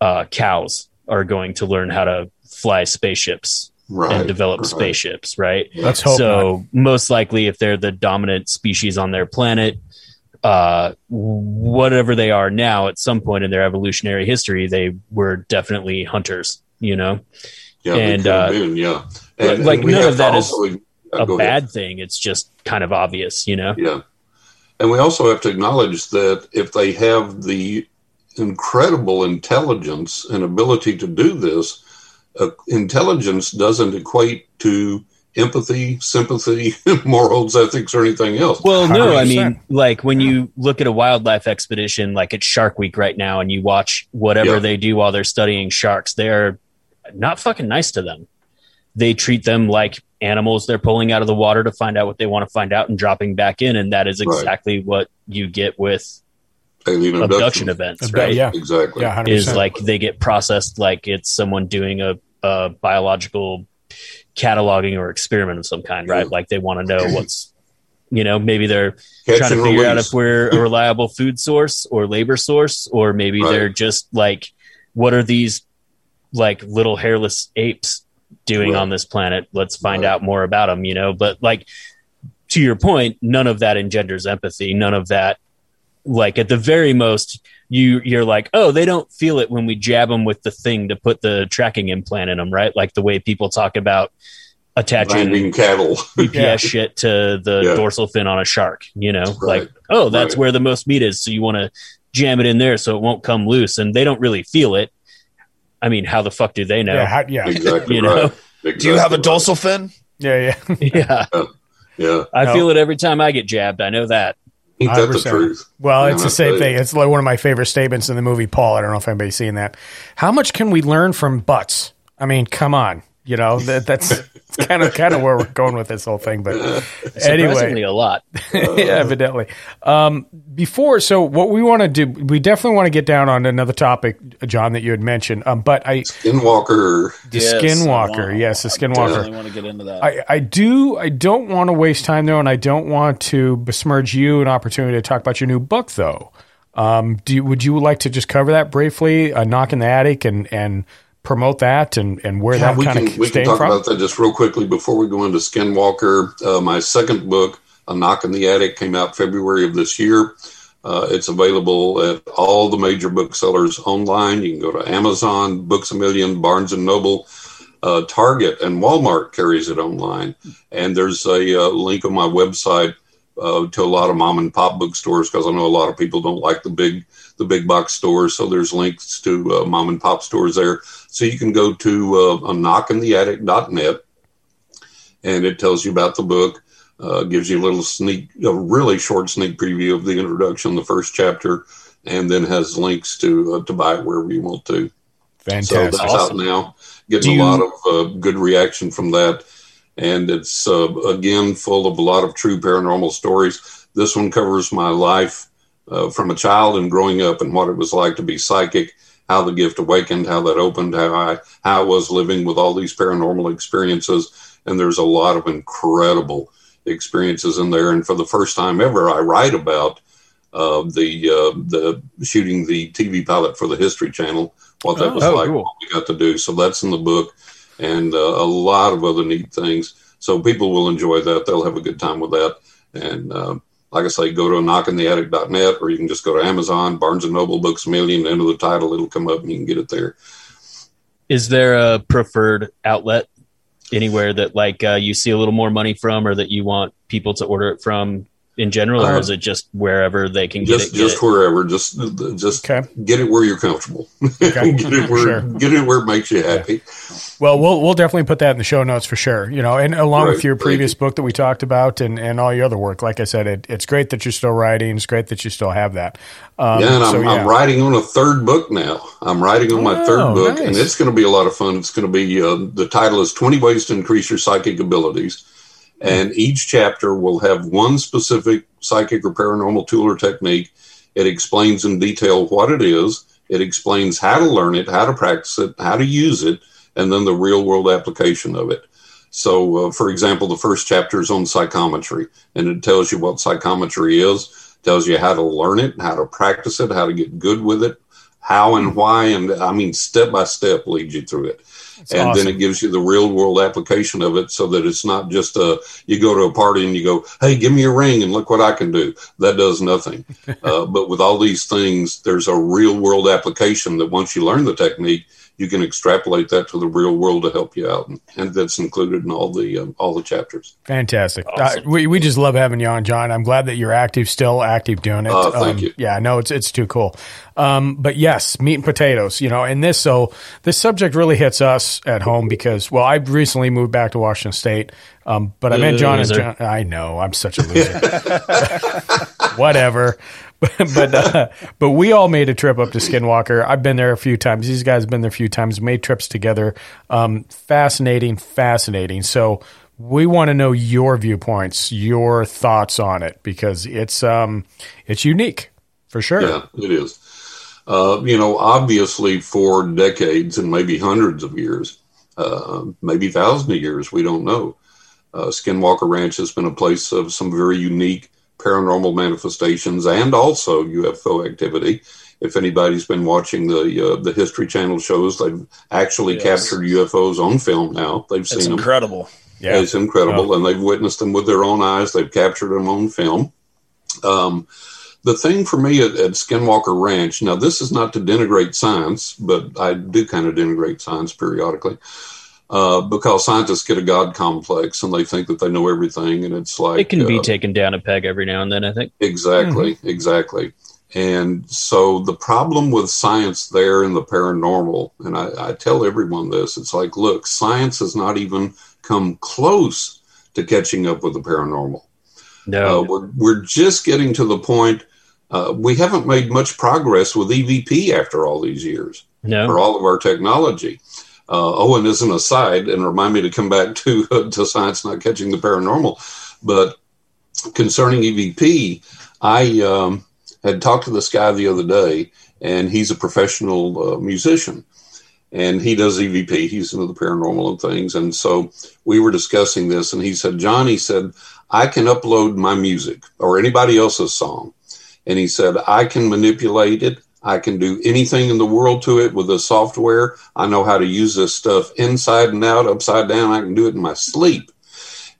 uh, cows are going to learn how to fly spaceships right and develop right. spaceships, right? Let's hope so most likely, if they're the dominant species on their planet, uh, whatever they are now, at some point in their evolutionary history, they were definitely hunters. You know, yeah and, uh, been, yeah like, we none of that is also- uh, a go ahead. bad thing. It's just kind of obvious. You know, Yeah. And we also have to acknowledge that if they have the incredible intelligence and ability to do this, uh, intelligence doesn't equate to empathy, sympathy, morals, ethics, or anything else. Well, no, I mean, like when you look at a wildlife expedition, like it's Shark Week right now, and you watch whatever Yeah. they do while they're studying sharks, they're not fucking nice to them. They treat them like animals they're pulling out of the water to find out what they want to find out and dropping back in, and that is Right. exactly what you get with Alien abduction abduction. events, Abdu- right? yeah. Exactly. Yeah, 100%. Is like they get processed like it's someone doing a, a biological cataloging or experiment of some kind, right? Yeah. Like they want to know what's, you know, maybe they're Catch trying to and figure out if we're a reliable food source or labor source, or maybe Right. they're just like, what are these like little hairless apes doing Right. on this planet? Let's find Right. out more about them, you know. But like to your point, none of that engenders empathy. None of that, like at the very most, you you're like, oh, they don't feel it when we jab them with the thing to put the tracking implant in them, right? Like the way people talk about attaching Landing cattle. GPS Yeah. shit to the Yeah. dorsal fin on a shark. You know, Right. like oh, that's Right. where the most meat is, so you want to jam it in there so it won't come loose, and they don't really feel it. I mean, how the fuck do they know? yeah, how, yeah, exactly You know? right. Do you have a Exactly right. dorsal fin? yeah, yeah. yeah, Yeah. I No. feel it every time I get jabbed. I know that. Ain't that the 100%. truth? Well, Man, it's the same tell thing. It's like one of my favorite statements in the movie Paul. I don't know if anybody's seen that. How much can we learn from butts? I mean, come on. You know, that, that's kind of kind of where we're going with this whole thing. But Surprisingly, anyway, a lot. yeah, evidently. Um, before, so what we want to do, we definitely want to get down on another topic, John, that you had mentioned. Um, but I, Skinwalker. the Yes, Skinwalker, want- yes, the Skinwalker. definitely want to get into that. I, I do. I don't want to waste time though, and I don't want to besmirch you an opportunity to talk about your new book though. Um, do you, would you like to just cover that briefly, A knock in the attic, and and promote that and and where Yeah, that we kind can of we can talk from? about that just real quickly before we go into Skinwalker. Uh, my second book, A Knock in the Attic, came out February of this year. Uh, it's available at all the major booksellers online. You can go to Amazon, Books a Million, Barnes and Noble, uh, Target, and Walmart carries it online. And there's a uh, link on my website uh, to a lot of mom and pop bookstores because I know a lot of people don't like the big the big box stores. So there's links to uh, mom and pop stores there. So you can go to uh, a knockintheattic.net and it tells you about the book. Uh, gives you a little sneak, a really short sneak preview of the introduction, the first chapter, and then has links to uh, to buy it wherever you want to. Fantastic. So that's Awesome. out now. Getting Do a lot of uh, good reaction from that. And it's, uh, again, full of a lot of true paranormal stories. This one covers my life uh, from a child and growing up and what it was like to be psychic, how the gift awakened, how that opened, how I, how I was living with all these paranormal experiences. And there's a lot of incredible experiences in there. And for the first time ever, I write about uh, the uh, the shooting the TV pilot for the History Channel, what that Oh, was oh, like, cool. what we got to do. So that's in the book, and uh, a lot of other neat things. So people will enjoy that. They'll have a good time with that. And uh, like I say, go to knockintheattic.net, or you can just go to Amazon, Barnes and Noble, Books a Million, enter the title, it'll come up, and you can get it there. Is there a preferred outlet anywhere that like uh, you see a little more money from, or that you want people to order it from in general, or Uh, is it just wherever they can Just get it? get just it? wherever, just just Okay. get it where you're comfortable. Okay. get it where Sure. get it where it makes you happy. Well, we'll we'll definitely put that in the show notes for sure. You know, and along with your previous you. book that we talked about, and and all your other work. Like I said, it, it's great that you're still writing. It's great that you still have that. Um, yeah, and I'm, so, I'm writing on a third book now. I'm writing on my Oh, third book, and it's going to be a lot of fun. It's going to be uh, the title is 20 Ways to Increase Your Psychic Abilities. And each chapter will have one specific psychic or paranormal tool or technique. It explains in detail what it is, it explains how to learn it, how to practice it, how to use it, and then the real world application of it. So, uh, for example, the first chapter is on psychometry, and it tells you what psychometry is, tells you how to learn it, how to practice it, how to get good with it, how and why, and I mean, step by step leads you through it. And awesome. then it gives you the real world application of it so that it's not just a you go to a party and you go hey give me a ring and look what i can do that does nothing uh, but with all these things there's a real world application that once you learn the technique you can extrapolate that to the real world to help you out and, and that's included in all the um, all the chapters Fantastic. Awesome. Uh, we, we just love having you on, John. I'm glad that you're active, still active doing it. Uh, thank Um, you. Yeah, no, it's it's too cool. Um, but yes, meat and potatoes, you know, and this so this subject really hits us at home because well, I recently moved back to Washington State. Um, but I met John and John. I know I'm such a loser. Whatever. but uh, but we all made a trip up to Skinwalker. I've been there a few times. These guys have been there a few times. Made trips together. Um, fascinating, fascinating. So we want to know your viewpoints, your thoughts on it because it's um it's unique for sure. Yeah, it is. Uh, you know, obviously, for decades and maybe hundreds of years, uh, maybe thousands of years, we don't know. Uh, Skinwalker Ranch has been a place of some very unique paranormal manifestations and also UFO activity. If anybody's been watching the uh, the History Channel shows, they've actually Yes. captured UFOs on film now. They've It's seen them. incredible. Yeah. It's incredible, and they've witnessed them with their own eyes. They've captured them on film. Um, the thing for me at, at Skinwalker Ranch, now this is not to denigrate science, but I do kind of denigrate science periodically uh, because scientists get a god complex and they think that they know everything, and it's like It can be uh, taken down a peg every now and then. I think. Exactly, exactly. And so the problem with science there in the paranormal, and I, I tell everyone this, it's like, look, science has not even come close to catching up with the paranormal. No. Uh, we're, we're just getting to the point. Uh, we haven't made much progress with EVP after all these years No. for all of our technology. Uh, an aside, and remind me to come back to to science not catching the paranormal, but concerning EVP, I um, had talked to this guy the other day, and he's a professional uh, musician, and he does EVP. He's into the paranormal and things, and so we were discussing this, and he said, "John," he said, "I can upload my music or anybody else's song." And he said, I can manipulate it. I can do anything in the world to it with the software. I know how to use this stuff inside and out, upside down. I can do it in my sleep.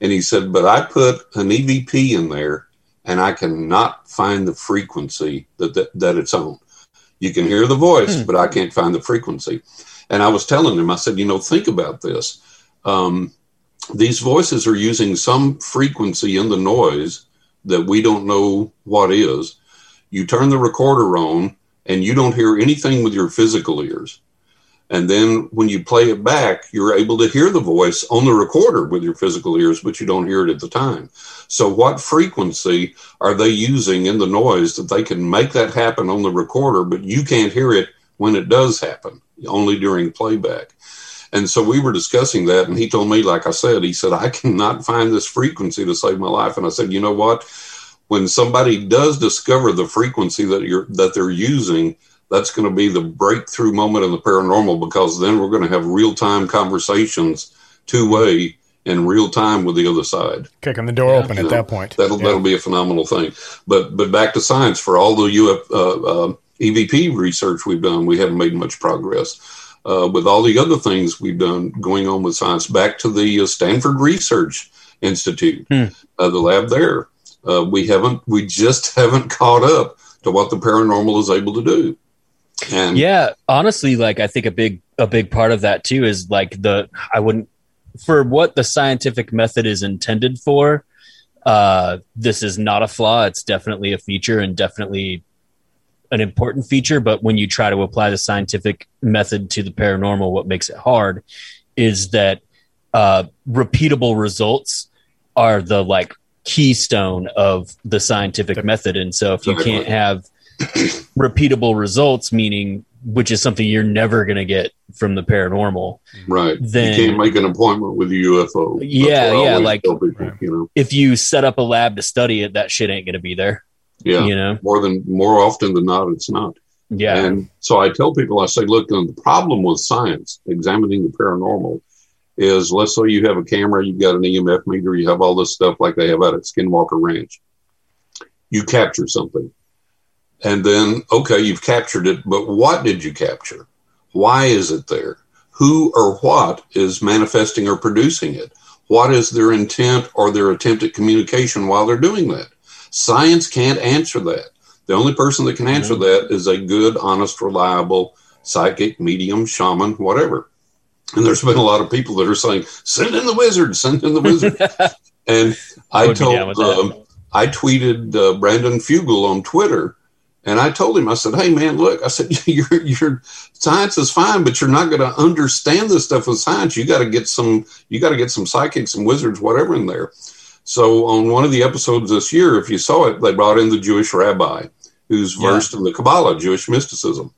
And he said, but I put an EVP in there and I cannot find the frequency that, that, that it's on. You can hear the voice, but I can't find the frequency. And I was telling him, I said, you know, think about this. Um, these voices are using some frequency in the noise that we don't know what is you turn the recorder on and you don't hear anything with your physical ears. And then when you play it back, you're able to hear the voice on the recorder with your physical ears, but you don't hear it at the time. So, what frequency are they using in the noise that they can make that happen on the recorder, but you can't hear it when it does happen, only during playback? And so we were discussing that, and he told me, like I said, he said, I cannot find this frequency to save my life. And I said, you know what? When somebody does discover the frequency that you're that they're using that's going to be the breakthrough moment in the paranormal because then we're going to have real-time conversations two-way in real time with the other side. Kicking the door open You at know, that point. that'll Yeah. that'll be a phenomenal thing. But but back to science for all the UF, uh, uh, evp research we've done we haven't made much progress. Uh, with all the other things we've done going on with science back to the uh, stanford research institute uh, the lab there uh, we haven't we just haven't caught up to what the paranormal is able to do. And yeah honestly like i think a big a big part of that too is like the i wouldn't for what the scientific method is intended for uh this is not a flaw. It's definitely a feature and definitely an important feature. But when you try to apply the scientific method to the paranormal what makes it hard is that uh repeatable results are the like keystone of the scientific method. And so if you can't have repeatable results meaning which is something you're never going to get from the paranormal right. Then- you can't make an appointment with a ufo Yeah, yeah, like- tell people, you know. if you set up a lab to study it that shit ain't going to be there yeah. you know? More than more often than not it's not. Yeah. And so I tell people, I say, look, the problem with science, examining the paranormal, is let's say you have a camera, you've got an EMF meter, you have all this stuff like they have out at Skinwalker Ranch. You capture something. And then, okay, you've captured it, but what did you capture? Why is it there? Who or what is manifesting or producing it? What is their intent or their attempt at communication while they're doing that? Science can't answer that. The only person that can answer mm-hmm. that is a good, honest, reliable psychic, medium, shaman, whatever. And there's been a lot of people that are saying, "Send in the wizard, send in the wizard." and I I, would be down with told, um, I tweeted uh, Brandon Fugal on Twitter, and I told him, I said, "Hey man, look, I said your your science is fine, but you're not going to understand this stuff with science. You got to get some, you got to get some psychics and wizards, whatever, in there." So on one of the episodes this year, if you saw it, they brought in the Jewish rabbi who's Yeah. versed in the Kabbalah, Jewish mysticism.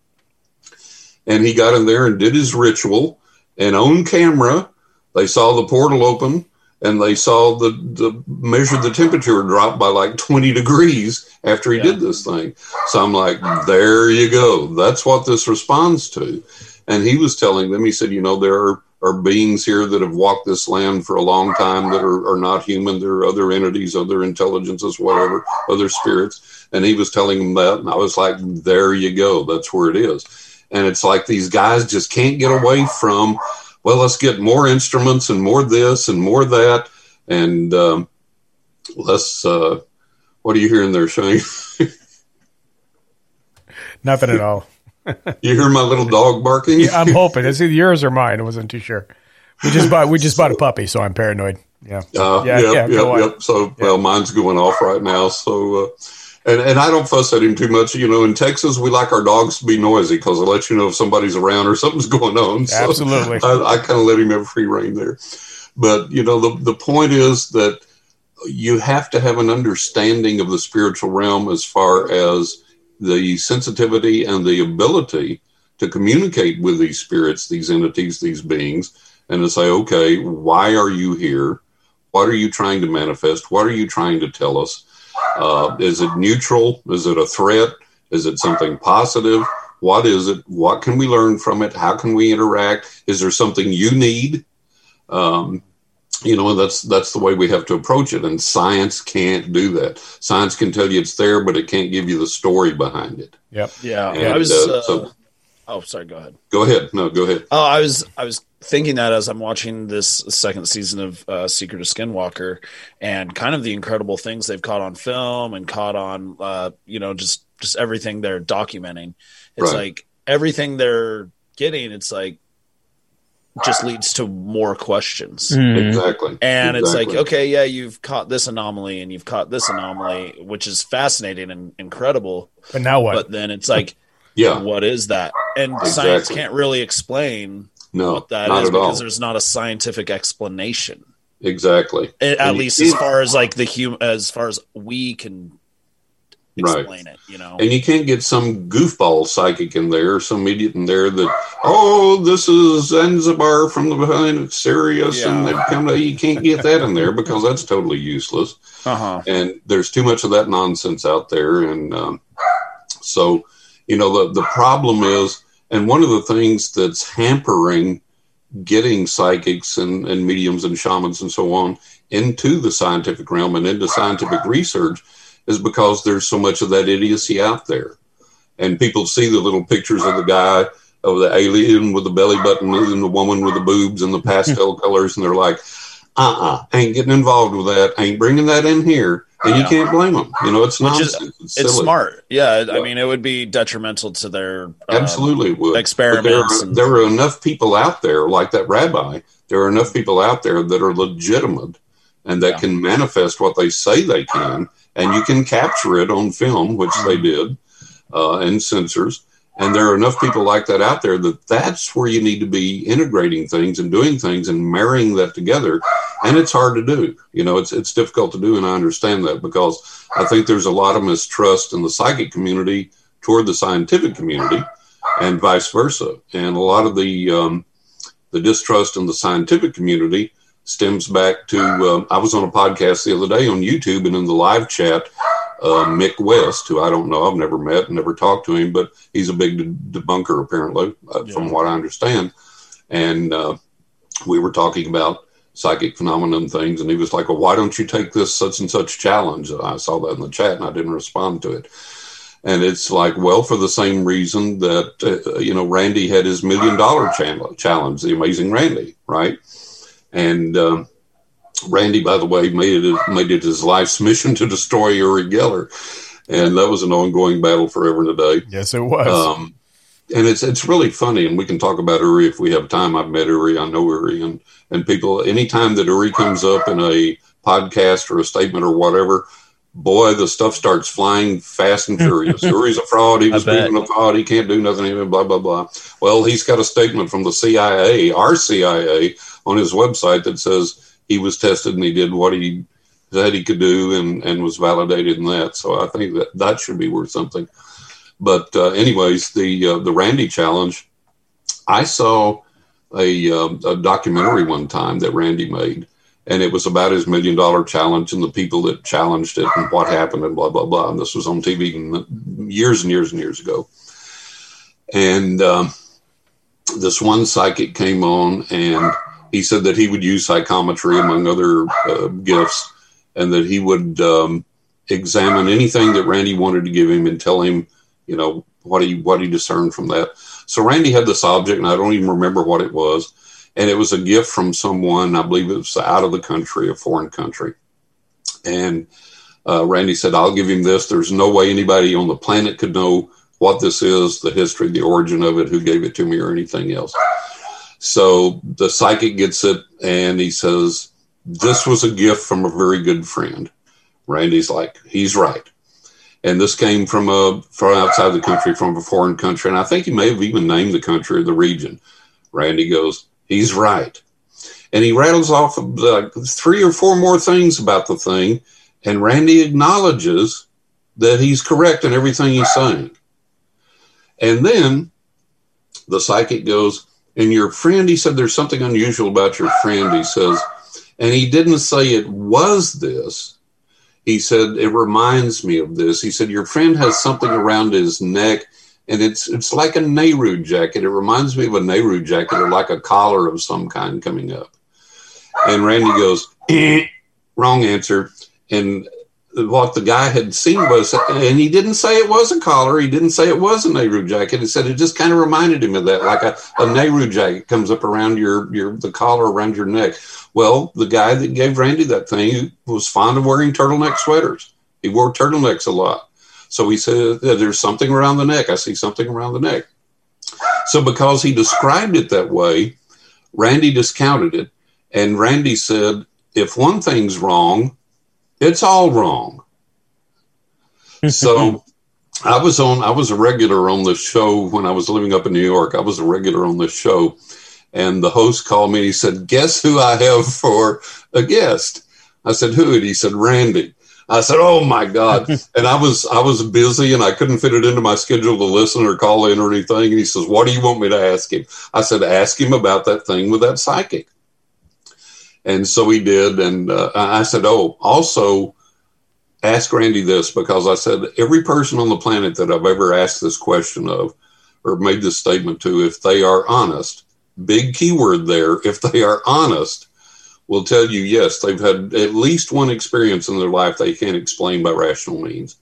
And he got in there and did his ritual, and on camera, they saw the portal open and they saw the, the measured the temperature drop by like 20 degrees after he did this thing. So I'm like, there you go. That's what this responds to. And he was telling them, he said, you know, there are, are beings here that have walked this land for a long time that are, are not human. There are other entities, other intelligences, whatever, other spirits. And he was telling them that. And I was like, there you go. That's where it is. And it's like these guys just can't get away from, well, let's get more instruments and more this and more that. And um, let's, uh, what are you hearing there, Shane? Nothing at all. you hear my little dog barking? Yeah, I'm hoping it's either yours or mine. I wasn't too sure. We just bought we just bought a puppy, so I'm paranoid. Yeah, Uh, yeah, yeah. on. yep. So, well, mine's going off right now. So, uh, and and I don't fuss at him too much. You know, in Texas, we like our dogs to be noisy because it lets you know if somebody's around or something's going on. So Absolutely. I, I kind of let him have free reign there. But you know, the the point is that you have to have an understanding of the spiritual realm as far as the sensitivity and the ability to communicate with these spirits, these entities, these beings, and to say, okay, why are you here? What are you trying to manifest? What are you trying to tell us? Uh, is it neutral? Is it a threat? Is it something positive? What is it? What can we learn from it? How can we interact? Is there something you need? Um, you know, that's that's the way we have to approach it. And science can't do that. Science can tell you it's there, but it can't give you the story behind it. Yep. Yeah. And, I was. uh, Uh, so- oh, sorry. Go ahead. Go ahead. No, go ahead. Oh, I was I was thinking that as I'm watching this second season of uh, Secret of Skinwalker, and kind of the incredible things they've caught on film and caught on, uh, you know, just just everything they're documenting. It's Right. like everything they're getting. It's like just leads to more questions. Mhm. Exactly. And it's like, okay, yeah, you've caught this anomaly and you've caught this anomaly, which is fascinating and incredible. But now what? But then it's like, Yeah. what is that? And science can't really explain No, what that is because all. there's not a scientific explanation. Exactly. At And least as far as like the hum, as far as we can Right. explain it, you know. And you can't get some goofball psychic in there, some idiot in there that, oh, this is Zanzibar from the behind Sirius, and Yeah. they've come to, you can't get that in there because that's totally useless. Uh huh. And there's too much of that nonsense out there. And um, so, you know, the, the problem is, and one of the things that's hampering getting psychics and, and mediums and shamans and so on into the scientific realm and into scientific research is because there's so much of that idiocy out there. And people see the little pictures of the guy of the alien with the belly button and the woman with the boobs and the pastel colors, and they're like, uh uh ain't getting involved with that, ain't bringing that in here. And you Yeah. can't blame them. You know, it's is- it's It's smart. Yeah, I mean, it would be detrimental to their um, Absolutely it would. But there, experiments. are, and- there are enough people out there, like that rabbi, there are enough people out there that are legitimate and that Yeah. can manifest what they say they can, and you can capture it on film, which they did, uh, and sensors. And there are enough people like that out there that that's where you need to be integrating things and doing things and marrying that together. And it's hard to do. You know, it's it's difficult to do, and I understand that because I think there's a lot of mistrust in the psychic community toward the scientific community, and vice versa. And a lot of the um, the distrust in the scientific community stems back to um, I was on a podcast the other day on YouTube, and in the live chat, uh, Mick West, who I don't know, I've never met, never talked to him, but he's a big de- debunker apparently, uh, from what I understand. And uh, we were talking about psychic phenomenon things, and he was like, "Well, why don't you take this such and such challenge?" And I saw that in the chat, and I didn't respond to it. And it's like, well, for the same reason that uh, you know Randi had his million dollar channel challenge, the Amazing Randi, right? And um, Randi, by the way, made it made it his life's mission to destroy Uri Geller, and that was an ongoing battle forever and a day. yes, it was. Um, and it's it's really funny, and we can talk about Uri if we have time. I've met Uri, I know Uri, and and people. Anytime that Uri comes up in a podcast or a statement or whatever, boy, the stuff starts flying fast and furious. Uri's a fraud. He was bet. being a fraud. He can't do nothing. Even blah blah blah. Well, he's got a statement from the CIA, our CIA, on his website that says he was tested and he did what he said he could do and and was validated in that. So I think that that should be worth something. But uh, anyways, the uh, the Randi challenge, I saw a, um a documentary one time that Randi made, and it was about his million dollar challenge and the people that challenged it and what happened and blah blah blah. And this was on TV years and years and years ago. And um, this one psychic came on and he said that he would use psychometry among other uh, gifts, and that he would um, examine anything that Randi wanted to give him and tell him, you know, what he what he discerned from that. So Randi had this object, and I don't even remember what it was, and it was a gift from someone. I believe it was out of the country, a foreign country, and uh, Randi said, "I'll give him this. There's no way anybody on the planet could know what this is, the history, the origin of it, who gave it to me, or anything else." So the psychic gets it, and he says, "This was a gift from a very good friend." Randi's like, "He's right." And this came from a from outside the country, from a foreign country, and I think he may have even named the country or the region. Randi goes, "He's right." And he rattles off like three or four more things about the thing, and Randi acknowledges that he's correct in everything he's saying. And then the psychic goes, and your friend, he said, there's something unusual about your friend. He says, and he didn't say it was this. He said, it reminds me of this. He said, your friend has something around his neck and it's it's like a Nehru jacket. It reminds me of a Nehru jacket or like a collar of some kind coming up. And Randi goes, eh, wrong answer. And what the guy had seen was, and he didn't say it was a collar. He didn't say it was a Nehru jacket. He said it just kind of reminded him of that, like a, a Nehru jacket comes up around your your the collar around your neck. Well, the guy that gave Randi that thing was fond of wearing turtleneck sweaters. He wore turtlenecks a lot. So he said, There's something around the neck. I see something around the neck. So because he described it that way, Randi discounted it. And Randi said, If one thing's wrong, it's all wrong. so I was on, I was a regular on this show when I was living up in New York. I was a regular on this show. And the host called me and he said, Guess who I have for a guest? I said, Who? And he said, Randi. I said, "Oh my God!" and I was I was busy and I couldn't fit it into my schedule to listen or call in or anything. And he says, "What do you want me to ask him?" I said, "Ask him about that thing with that psychic." And so he did, and uh, I said, "Oh, also." Ask Randi this because I said every person on the planet that I've ever asked this question of or made this statement to, if they are honest, big keyword there, if they are honest, will tell you yes, they've had at least one experience in their life they can't explain by rational means.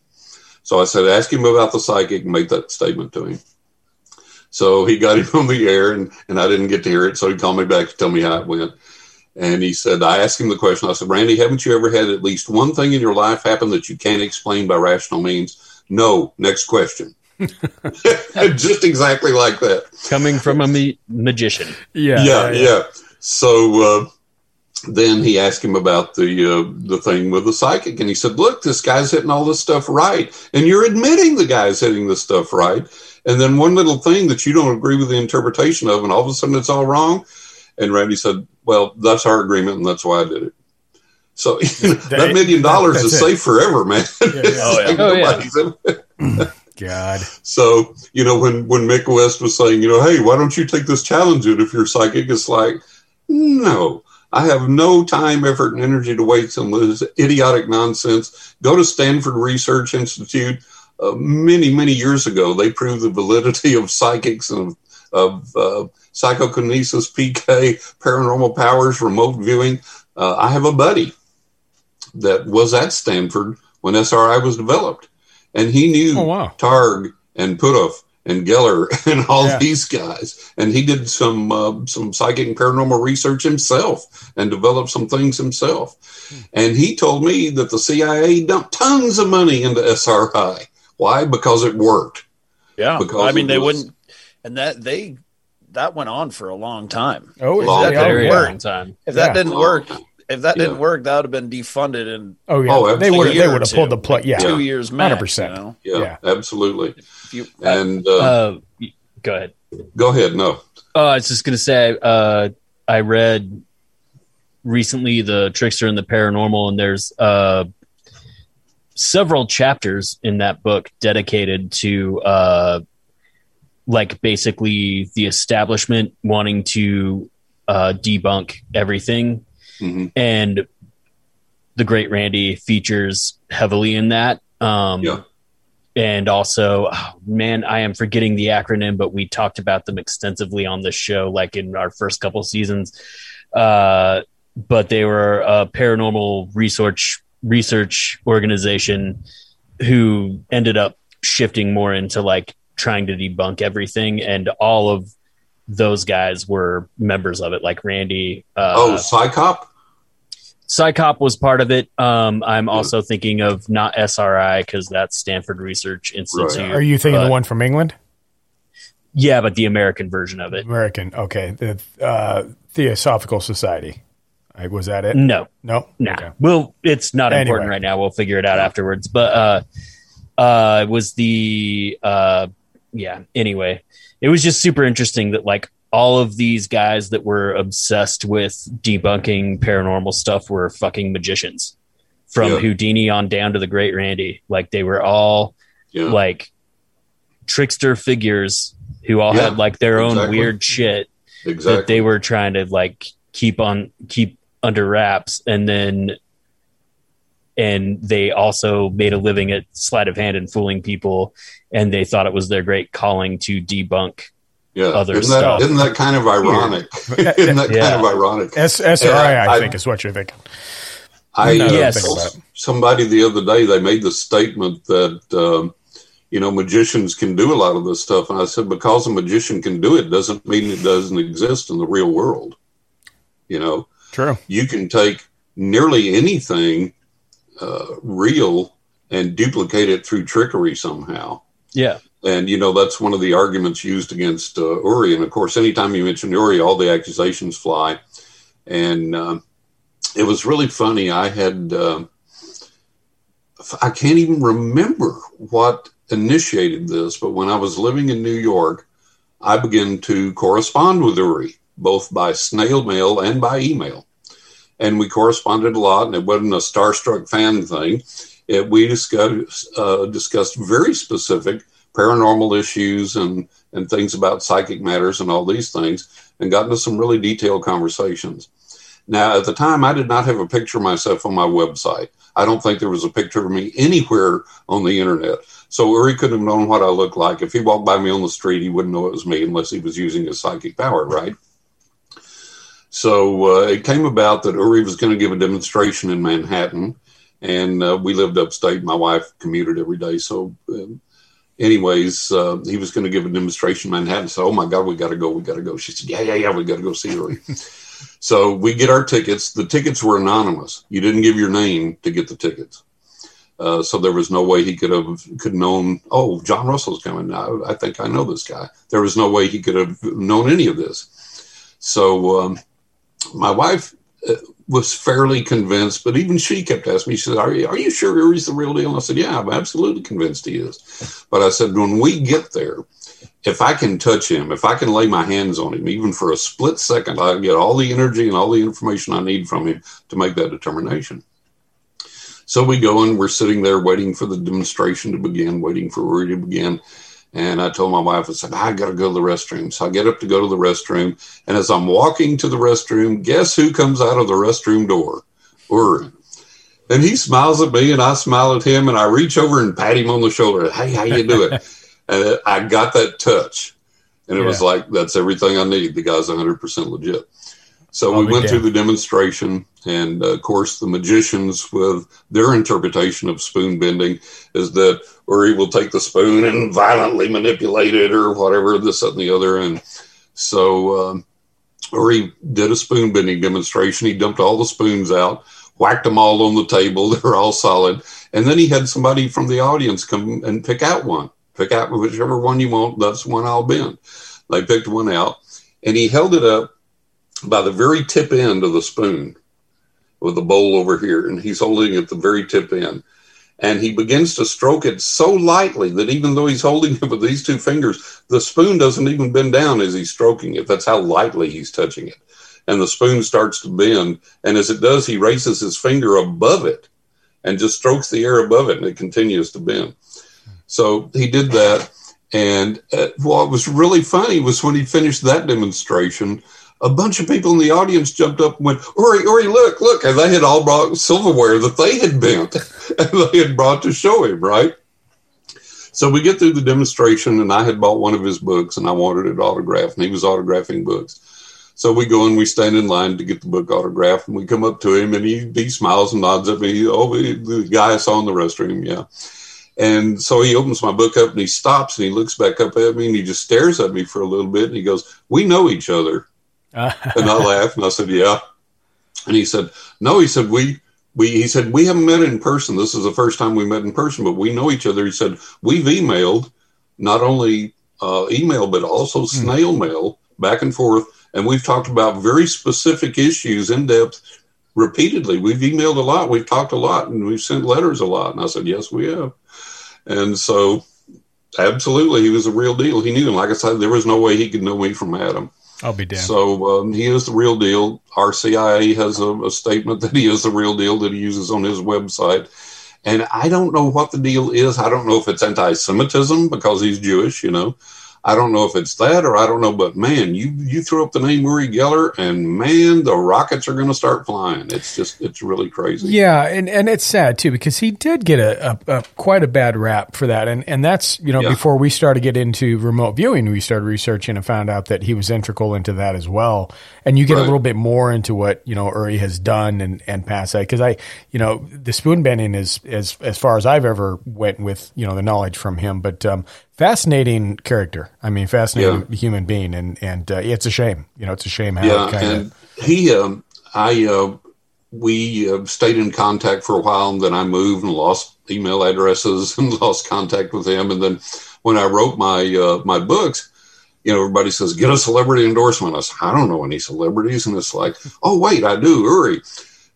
So I said, ask him about the psychic and make that statement to him. So he got him on the air, and, and I didn't get to hear it. So he called me back to tell me how it went. And he said, I asked him the question. I said, Randi, haven't you ever had at least one thing in your life happen that you can't explain by rational means? No. Next question. Just exactly like that. Coming from a ma- magician. Yeah. Yeah. Yeah. So, uh, then he asked him about the uh, the thing with the psychic, and he said, "Look, this guy's hitting all this stuff right, and you're admitting the guy's hitting this stuff right." And then one little thing that you don't agree with the interpretation of, and all of a sudden it's all wrong. And Randi said, "Well, that's our agreement, and that's why I did it." So you know, that million dollars is safe forever, man. Oh, yeah. Oh, yeah. God. So you know when when Mick West was saying, you know, hey, why don't you take this challenge? And if you're psychic, it's like, no. I have no time, effort, and energy to waste on this idiotic nonsense. Go to Stanford Research Institute. Uh, many, many years ago, they proved the validity of psychics and of, uh, psychokinesis, PK, paranormal powers, remote viewing. Uh, I have a buddy that was at Stanford when SRI was developed, and he knew Oh, wow. Targ and Puthoff and Geller and all Yeah. these guys. And he did some uh, some psychic and paranormal research himself and developed some things himself. And he told me that the CIA dumped tons of money into SRI. Why? Because it worked. Yeah, Because I mean they was- wouldn't, and that they that went on for a long time. Oh, If long that time. didn't Very work, long time. if that Yeah. didn't work, if that Yeah. didn't work, that would have been defunded And Oh yeah. Oh, they would they would have pulled the plug. Yeah. two years max. 100%. You know? Yeah, Yeah. absolutely. You, And uh, Uh, go ahead. go ahead. No. Oh, I was just gonna say, uh, I read recently the Trickster and the Paranormal, and there's uh, several chapters in that book dedicated to uh, like basically the establishment wanting to uh, debunk everything, hmm and the Great Randi features heavily in that. Um, Yeah. and also oh, man i am forgetting the acronym but we talked about them extensively on this show like in our first couple seasons uh, but they were a paranormal research research organization who ended up shifting more into like trying to debunk everything and all of those guys were members of it like randi uh, oh, CSICOP. CSICOP was part of it. Um, I'm also thinking of not SRI because that's Stanford Research Institute. Are you thinking but- the one from England? Yeah, but the American version of it. American. Okay. The uh, Theosophical Society. Was that it? No, No. nah. Okay. Well, it's not Anyway. important right now. We'll figure it out afterwards. But uh, uh, it was the uh, yeah. Anyway, it was just super interesting that like all of these guys that were obsessed with debunking paranormal stuff were fucking magicians from Yeah. Houdini on down to the great Randi. Like they were all Yeah. like trickster figures who all Yeah, had like their own exactly. weird shit that they were trying to like keep on keep under wraps and then and they also made a living at sleight of hand and fooling people and they thought it was their great calling to debunk yeah. other isn't stuff. Isn't that kind of ironic? isn't that Yeah. kind of ironic? S- SRI, I I- think, is what you're thinking. I Now that I uh, Yes. think told somebody the other day. They made the statement that um, you know magicians can do a lot of this stuff, and I said because a magician can do it doesn't mean it doesn't exist in the real world. You know, True. you can take nearly anything uh, real and duplicate it through trickery somehow. yeah And you know that's one of the arguments used against uh, Uri. And of course, anytime you mention Uri, all the accusations fly. And um it was really funny. I had um I can't even remember what initiated this, but when I was living in New York, I began to correspond with Uri, both by snail mail and by email. And we corresponded a lot, and it wasn't a starstruck fan thing. It, we discussed, uh, discussed very specific paranormal issues and, and things about psychic matters and all these things, and got into some really detailed conversations. Now, at the time, I did not have a picture of myself on my website. I don't think there was a picture of me anywhere on the internet. So Uri couldn't have known what I looked like. If he walked by me on the street, he wouldn't know it was me unless he was using his psychic power, right? So uh, it came about that Uri was going to give a demonstration in Manhattan, and uh, we lived upstate. My wife commuted every day, so. um anyways, uh, he was going to give a demonstration in Manhattan. So, oh my God, we got to go. We got to go. She said, yeah, yeah, yeah, we got to go see Uri. so we get our tickets. The tickets were anonymous. You didn't give your name to get the tickets. Uh, so there was no way he could have could known. Oh, John Russell's coming. Now I think I know this guy. There was no way he could have known any of this. So um, my wife uh, was fairly convinced, but even she kept asking me. She said, "Are you are you sure Uri's the real deal?" And I said, "Yeah, I'm absolutely convinced he is." But I said, when we get there, if I can touch him, if I can lay my hands on him, even for a split second, I get all the energy and all the information I need from him to make that determination. So we go and we're sitting there waiting for the demonstration to begin, waiting for Uri to begin. And I told my wife, I said, I got to go to the restroom. So I get up to go to the restroom. And as I'm walking to the restroom, guess who comes out of the restroom door? Uri. And he smiles at me and I smile at him and I reach over and pat him on the shoulder. Hey, how you doing? and I got that touch. And it was like, that's everything I need. The guy's 100% legit. So we went through the demonstration, and uh, of course, the magicians, with their interpretation of spoon bending, is that Uri will take the spoon and violently manipulate it, or whatever, this, that, and the other. And so um, Uri did a spoon bending demonstration. He dumped all the spoons out, whacked them all on the table. They were all solid. And then he had somebody from the audience come and pick out one. Pick out whichever one you want. That's one I'll bend. They picked one out, and he held it up by the very tip end of the spoon with the bowl over here, and he's holding it at the very tip end. And he begins to stroke it so lightly that even though he's holding it with these two fingers, the spoon doesn't even bend down as he's stroking it. That's how lightly he's touching it. And the spoon starts to bend. And as it does, he raises his finger above it and just strokes the air above it, and it continues to bend. So he did that. And uh, what was really funny was when he finished that demonstration, a bunch of people in the audience jumped up and went, Uri, Uri, look, look. And they had all brought silverware that they had bent and they had brought to show him, right? So we get through the demonstration, and I had bought one of his books and I wanted it autographed, and he was autographing books. So we go and we stand in line to get the book autographed, and we come up to him, and he, he smiles and nods at me. Oh, the guy I saw in the restroom, yeah. And so he opens my book up and he stops and he looks back up at me and he just stares at me for a little bit and he goes, We know each other. and I laughed and I said, Yeah. And he said, No, he said, We we he said, We haven't met in person. This is the first time we met in person, but we know each other. He said, We've emailed, not only uh, email, but also snail mail back and forth. And we've talked about very specific issues in depth repeatedly. We've emailed a lot, we've talked a lot, and we've sent letters a lot. And I said, Yes, we have. And so, absolutely, he was a real deal. He knew, and like I said, there was no way he could know me from Adam. I'll be damned. So um, he is the real deal. RCIA has a, a statement that he is the real deal that he uses on his website. And I don't know what the deal is. I don't know if it's anti Semitism because he's Jewish, you know. I don't know if it's that or I don't know, but man, you you throw up the name Uri Geller, and man, the rockets are going to start flying. It's just it's really crazy. Yeah, and, and it's sad too because he did get a, a, a quite a bad rap for that, and and that's you know Yeah. before we started to get into remote viewing, we started researching and found out that he was integral into that as well. And you get a little bit more into what you know Uri has done and and past that because I you know the spoon bending is as as far as I've ever went with you know the knowledge from him, but um, fascinating character. I mean, fascinating human being, and and uh, it's a shame. You know, it's a shame how yeah, kind of and he, um, I, uh, we uh, stayed in contact for a while, and then I moved and lost email addresses and lost contact with him. And then when I wrote my uh, my books, you know, everybody says get a celebrity endorsement. I said I don't know any celebrities, and it's like, oh wait, I do, Uri.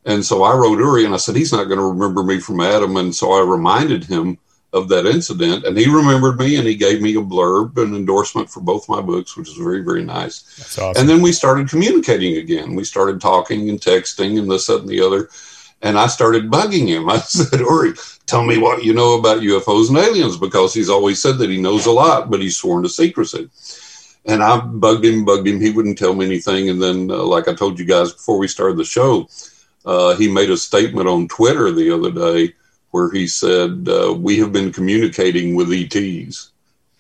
And so I wrote Uri, and I said he's not going to remember me from Adam, and so I reminded him of that incident, and he remembered me, and he gave me a blurb, an endorsement for both my books, which is very, very nice. That's awesome. And then we started communicating again. We started talking and texting and this, that, and the other. And I started bugging him. I said, Uri, tell me what you know about UFOs and aliens, because he's always said that he knows a lot, but he's sworn to secrecy. And I bugged him, bugged him. He wouldn't tell me anything. And then, uh, like I told you guys before we started the show, uh, he made a statement on Twitter the other day where he said, uh, We have been communicating with ETs.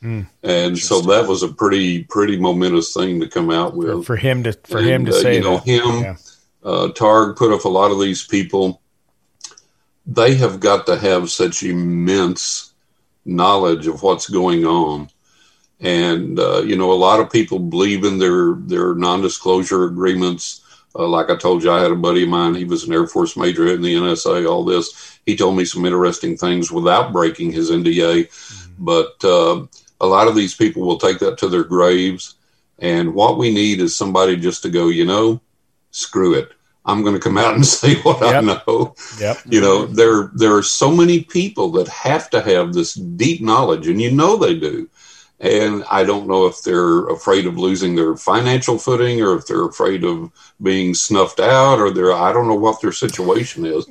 Hmm. And so that was a pretty, pretty momentous thing to come out with. for him to for him to uh, say you know, that. him, Yeah. uh, Targ put up a lot of these people. They have got to have such immense knowledge of what's going on, and uh, you know, a lot of people believe in their their non-disclosure agreements. Uh, like I told you, I had a buddy of mine. He was an Air Force major in the NSA. All this, he told me some interesting things without breaking his NDA. But uh, a lot of these people will take that to their graves. And what we need is somebody just to go, you know, screw it. I'm going to come out and say what I know. Yep. You know, there there are so many people that have to have this deep knowledge, and you know they do. And I don't know if they're afraid of losing their financial footing, or if they're afraid of being snuffed out, or they're I don't know what their situation is.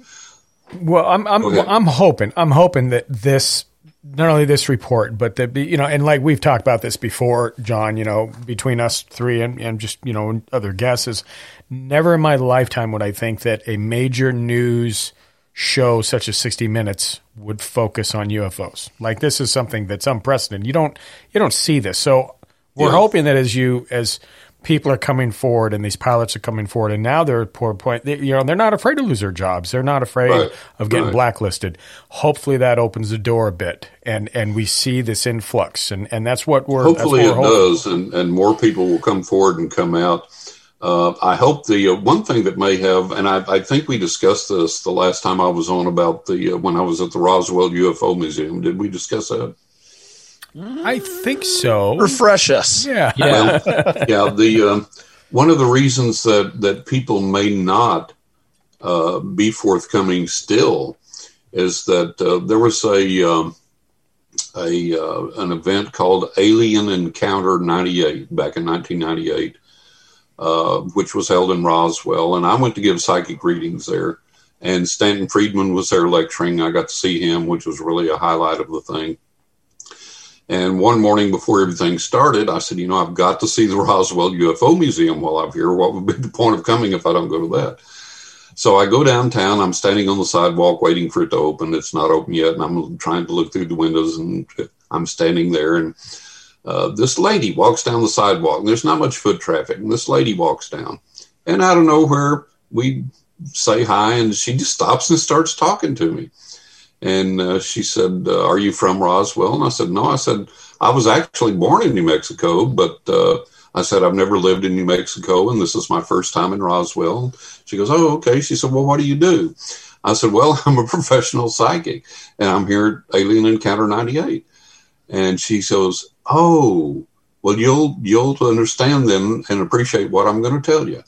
Well, I'm I'm ahead. I'm hoping I'm hoping that this not only this report, but that you know, and like we've talked about this before, John. You know, between us three and, and just you know other guesses, never in my lifetime would I think that a major news show such as 60 Minutes would focus on UFOs. Like this is something that's unprecedented. You don't you don't see this. So we're Yeah. hoping that as you as people are coming forward and these pilots are coming forward and now they're at a poor point they, you know they're not afraid to lose their jobs they're not afraid Right. of getting Right. blacklisted hopefully that opens the door a bit and and we see this influx and and that's what we're Hopefully it what we're hoping. does, and, and more people will come forward and come out. Uh, I hope the uh, one thing that may have, and I, I think we discussed this the last time I was on about the uh, when I was at the Roswell UFO Museum. Did we discuss that? I think so Refresh us. yeah Well, yeah. The um, one of the reasons that that people may not uh, be forthcoming still is that uh, there was a um, a uh, an event called Alien Encounter '98 back in 1998, uh, which was held in Roswell, and I went to give psychic readings there. And Stanton Friedman was there lecturing. I got to see him, which was really a highlight of the thing. And one morning before everything started, I said, you know, I've got to see the Roswell UFO Museum while I'm here. What would be the point of coming if I don't go to that? So I go downtown. I'm standing on the sidewalk waiting for it to open. It's not open yet. And I'm trying to look through the windows and I'm standing there. And uh, this lady walks down the sidewalk. And there's not much foot traffic. And this lady walks down. And out of nowhere, we say hi. And she just stops and starts talking to me. And uh, she said, uh, Are you from Roswell? And I said, No. I said, I was actually born in New Mexico, but uh, I said, I've never lived in New Mexico, and this is my first time in Roswell. She goes, Oh, okay. She said, Well, what do you do? I said, Well, I'm a professional psychic, and I'm here at Alien Encounter 98. And she goes, Oh, well, you'll you'll understand then and appreciate what I'm going to tell you.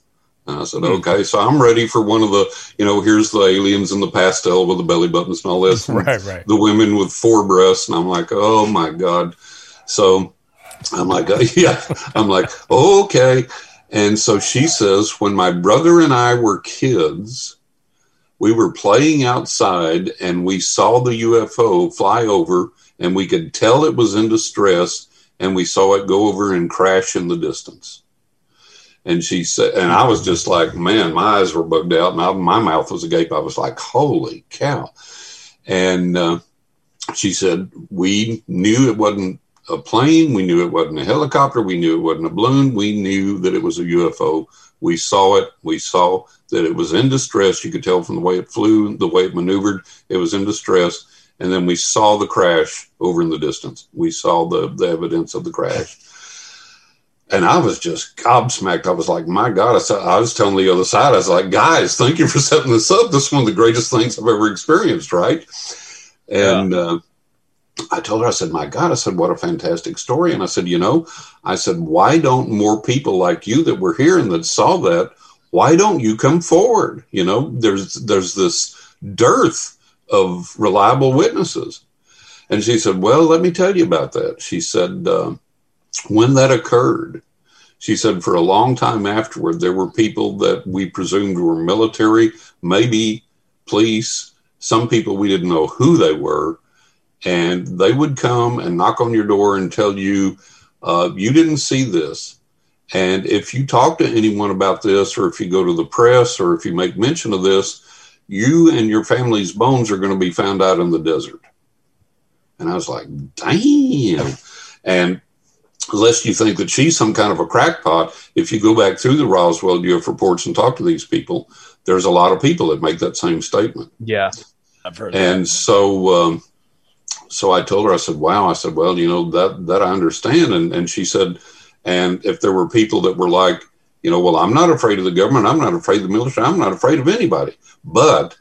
And I said, hmm. okay, so I'm ready for one of the, you know, here's the aliens in the pastel with the belly buttons and all this. and right right The women with four breasts. And I'm like, oh my God. So I'm like, yeah, I'm like, okay. And so she says, when my brother and I were kids, we were playing outside and we saw the UFO fly over and we could tell it was in distress and we saw it go over and crash in the distance. And she said, and I was just like, man, my eyes were bugged out and I, my mouth was agape. I was like, holy cow. And uh, she said, we knew it wasn't a plane. We knew it wasn't a helicopter. We knew it wasn't a balloon. We knew that it was a UFO. We saw it. We saw that it was in distress. You could tell from the way it flew, the way it maneuvered, it was in distress. And then we saw the crash over in the distance. We saw the, the evidence of the crash. And I was just gobsmacked. I was like, my God. I, said, I was telling the other side, I was like, guys, thank you for setting this up. This is one of the greatest things I've ever experienced, right? And yeah. uh, I told her, I said, my God, I said, what a fantastic story. And I said, you know, I said, why don't more people like you that were here and that saw that, why don't you come forward? You know, there's there's this dearth of reliable witnesses. And she said, well, let me tell you about that. She said, uh, when that occurred, she said, for a long time afterward, there were people that we presumed were military, maybe police, some people we didn't know who they were and they would come and knock on your door and tell you uh, you didn't see this and if you talk to anyone about this or if you go to the press or if you make mention of this you and your family's bones are going to be found out in the desert and i was like damn and lest you think that she's some kind of a crackpot if you go back through the roswell uf reports and talk to these people there's a lot of people that make that same statement yeah i've heard and that. so um, so I told her, I said, wow. I said, well, you know, that, that I understand. And, and she said, and if there were people that were like, you know, well, I'm not afraid of the government. I'm not afraid of the military. I'm not afraid of anybody, but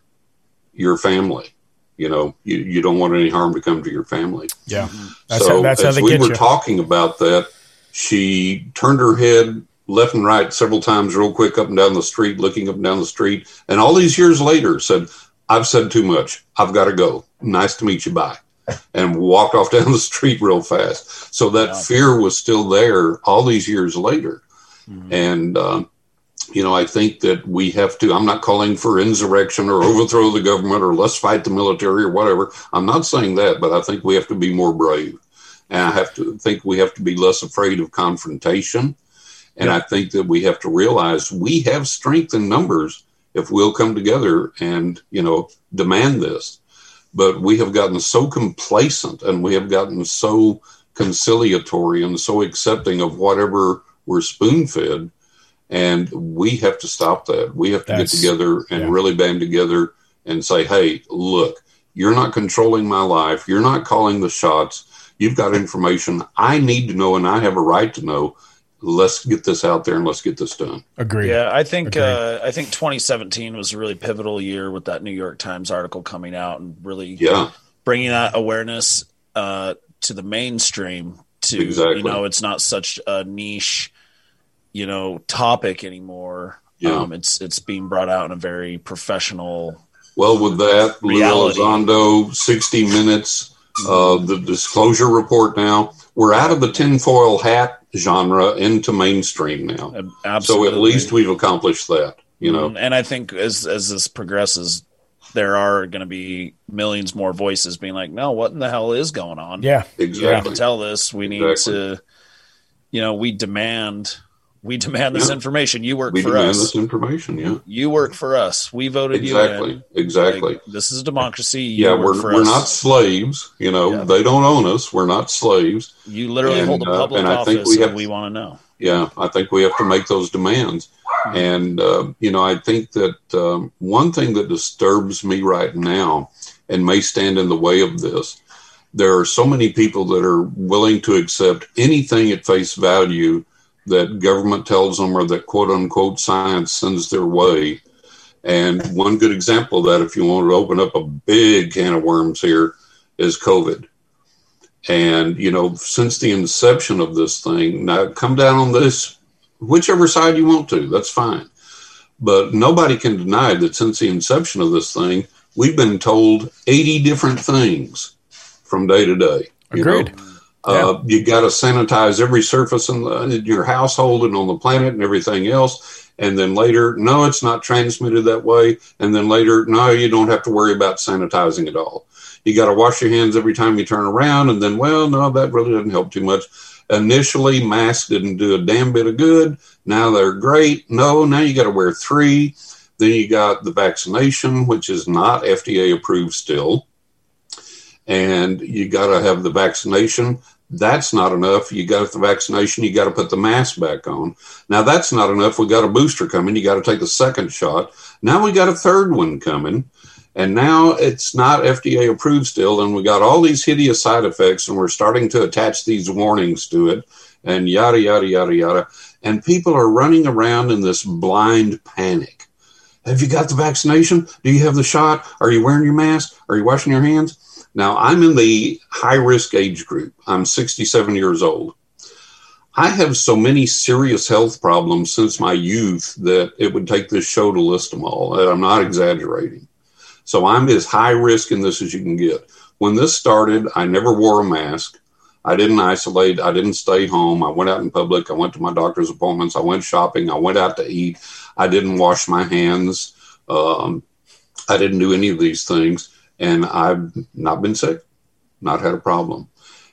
your family, you know, you, you don't want any harm to come to your family. Yeah. That's so how, that's how as they we were you. talking about that, she turned her head left and right several times real quick up and down the street, looking up and down the street. And all these years later said, I've said too much. I've got to go. Nice to meet you. Bye and walked off down the street real fast. So that fear was still there all these years later. And, um, you know, I think that we have to, I'm not calling for insurrection or overthrow the government or let's fight the military or whatever. I'm not saying that, but I think we have to be more brave. And I have to think we have to be less afraid of confrontation. And I think that we have to realize we have strength in numbers if we'll come together and, you know, demand this but we have gotten so complacent and we have gotten so conciliatory and so accepting of whatever we're spoon fed. And we have to stop that. We have to That's- get together and yeah. really band together and say, hey, look, you're not controlling my life. You're not calling the shots. You've got information I need to know and I have a right to know. Let's get this out there and let's get this done. Agreed. Yeah, I think uh, I think 2017 was a really pivotal year with that New York Times article coming out and really Yeah. bringing that awareness uh, to the mainstream. To Exactly. you know, it's not such a niche, you know, topic anymore. Yeah. Um, it's it's being brought out in a very professional. Well, with that, Lou Reality. Elizondo, 60 Minutes, uh, the disclosure report now, we're out of the tinfoil hat genre into mainstream now. Absolutely. So at least we've accomplished that, you know. and I think as as this progresses, there are going to be millions more voices being like, "No, what in the hell is going on?" Yeah. you have Exactly. to tell this. We need Exactly. to, you know, we demand, we demand this Yeah. information. You work for us. We for demand us. this information, yeah. You work for us. We voted you Exactly. in. Exactly. Like, this is a democracy. You yeah, we're, we're us. not slaves, you know. Yeah. They don't own us. We're not slaves. You literally and, hold a uh, public and I think office, we and have- we want to know. yeah, I think we have to make those demands. And, uh, you know, I think that um, one thing that disturbs me right now and may stand in the way of this, there are so many people that are willing to accept anything at face value that government tells them or that quote unquote science sends their way. And one good example of that, if you want to open up a big can of worms here, is COVID. And, you know, since the inception of this thing, now come down on this, whichever side you want to, that's fine. But nobody can deny that since the inception of this thing, we've been told 80 different things from day to day. you know? Uh, You got to sanitize every surface in, the, in your household and on the planet and everything else. And then later, no, it's not transmitted that way. And then later, no, you don't have to worry about sanitizing at all. You got to wash your hands every time you turn around. And then, well, no, that really doesn't help too much. Initially, masks didn't do a damn bit of good. Now they're great. No, now you got to wear three. Then you got the vaccination, which is not FDA approved still. And you got to have the vaccination. That's not enough. You got the vaccination, you got to put the mask back on. Now that's not enough. We got a booster coming. You got to take the second shot. Now we got a third one coming. And now it's not FDA approved still. And we got all these hideous side effects, and we're starting to attach these warnings to it, and yada, yada, yada, yada. And people are running around in this blind panic. Have you got the vaccination? Do you have the shot? Are you wearing your mask? Are you washing your hands? Now, I'm in the high risk age group. I'm 67 years old. I have so many serious health problems since my youth that it would take this show to list them all. And I'm not exaggerating. So I'm as high risk in this as you can get. When this started, I never wore a mask. I didn't isolate. I didn't stay home. I went out in public. I went to my doctor's appointments. I went shopping. I went out to eat. I didn't wash my hands. Um, I didn't do any of these things. And I've not been sick, not had a problem.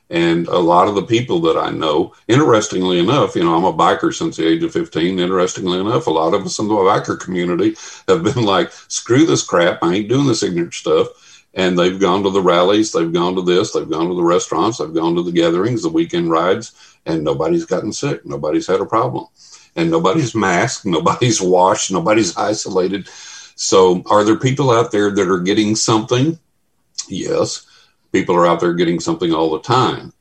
And a lot of the people that I know, interestingly enough, you know, I'm a biker since the age of 15. Interestingly enough, a lot of us in the biker community have been like, screw this crap. I ain't doing this ignorant stuff. And they've gone to the rallies, they've gone to this, they've gone to the restaurants, they've gone to the gatherings, the weekend rides, and nobody's gotten sick. Nobody's had a problem. And nobody's masked, nobody's washed, nobody's isolated. So, are there people out there that are getting something? Yes people are out there getting something all the time.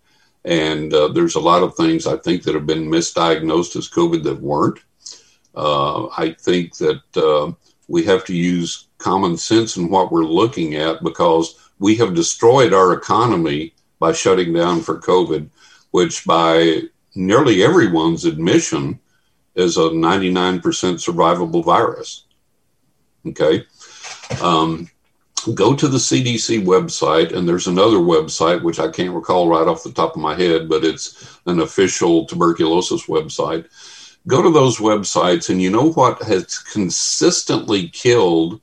And uh, there's a lot of things I think that have been misdiagnosed as COVID that weren't. Uh, I think that uh, we have to use common sense in what we're looking at because we have destroyed our economy by shutting down for COVID, which by nearly everyone's admission is a 99% survivable virus. Okay. Um, go to the CDC website, and there's another website which I can't recall right off the top of my head, but it's an official tuberculosis website. Go to those websites, and you know what has consistently killed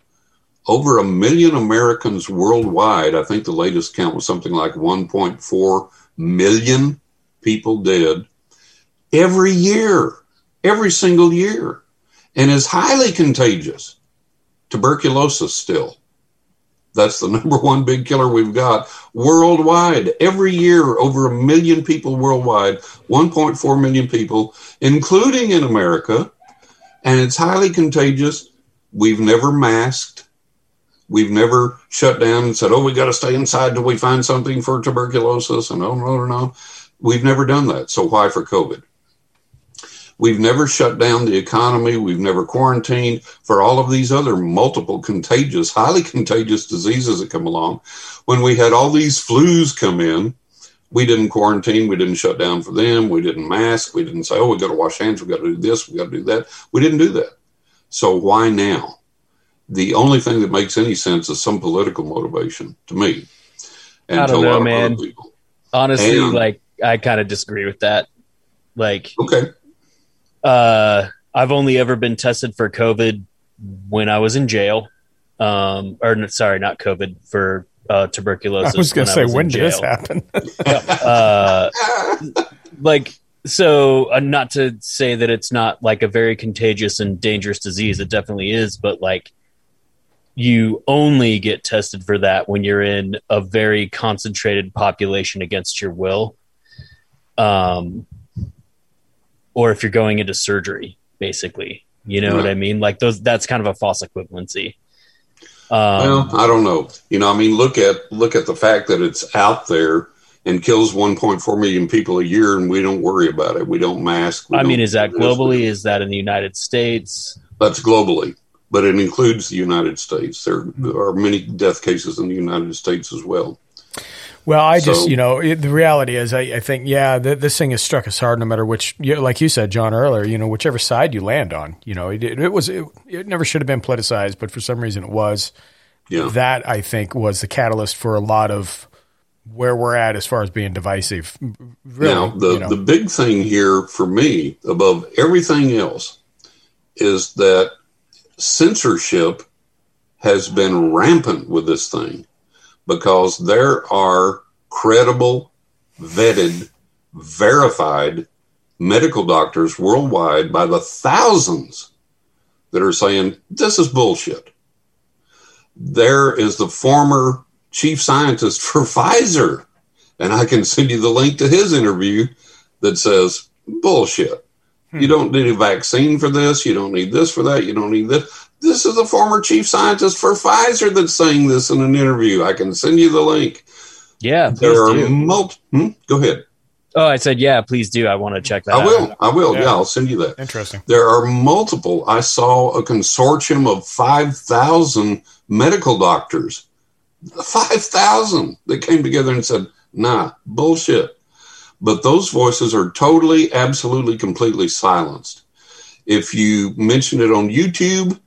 over a million Americans worldwide. I think the latest count was something like 1.4 million people dead every year, every single year, and is highly contagious. Tuberculosis still. That's the number one big killer we've got worldwide. Every year, over a million people worldwide, 1.4 million people, including in America, and it's highly contagious. We've never masked. We've never shut down and said, oh, we got to stay inside till we find something for tuberculosis. And oh, no, no, no. We've never done that. So why for COVID? We've never shut down the economy. We've never quarantined for all of these other multiple contagious, highly contagious diseases that come along. When we had all these flus come in, we didn't quarantine. We didn't shut down for them. We didn't mask. We didn't say, oh, we got to wash hands. We got to do this. We got to do that. We didn't do that. So why now? The only thing that makes any sense is some political motivation to me. And I don't know, man. Honestly, and, like I kind of disagree with that. Like, okay, uh, I've only ever been tested for COVID when I was in jail. Um, or sorry, not COVID for uh, tuberculosis. I was going to say, when did this happen? uh, like, so uh, not to say that it's not like a very contagious and dangerous disease. It definitely is, but like, you only get tested for that when you're in a very concentrated population against your will. Um, or if you're going into surgery, basically. You know right. what I mean? Like those, that's kind of a false equivalency. Um, well, I don't know. You know, I mean, look at look at the fact that it's out there and kills 1.4 million people a year, and we don't worry about it. We don't mask. We I don't mean, is that globally? Is that in the United States? That's globally, but it includes the United States. There are many death cases in the United States as well. Well, I just, you know, it, the reality is, I, I think, yeah, th- this thing has struck us hard no matter which, like you said, John, earlier, you know, whichever side you land on. You know, it, it was, it, it, never should have been politicized, but for some reason it was. Yeah. That, I think, was the catalyst for a lot of where we're at as far as being divisive. Really, now, the, you know. the big thing here for me, above everything else, is that censorship has been rampant with this thing because there are credible, vetted, verified medical doctors worldwide by the thousands that are saying this is bullshit. There is the former chief scientist for Pfizer, and I can send you the link to his interview that says bullshit. You hmm. don't need a vaccine for this. You don't need this for that. You don't need this. This is the former chief scientist for Pfizer that's saying this in an interview. I can send you the link. Yeah, There are multiple. Hmm? Go ahead. Oh, I said, yeah, please do. I want to check that I out. will. I will. Yeah. Yeah. I'll send you that. Interesting. There are multiple. I saw a consortium of 5,000 medical doctors. 5,000 that came together and said, nah, bullshit. But those voices are totally, absolutely, completely silenced. If you mention it on YouTube,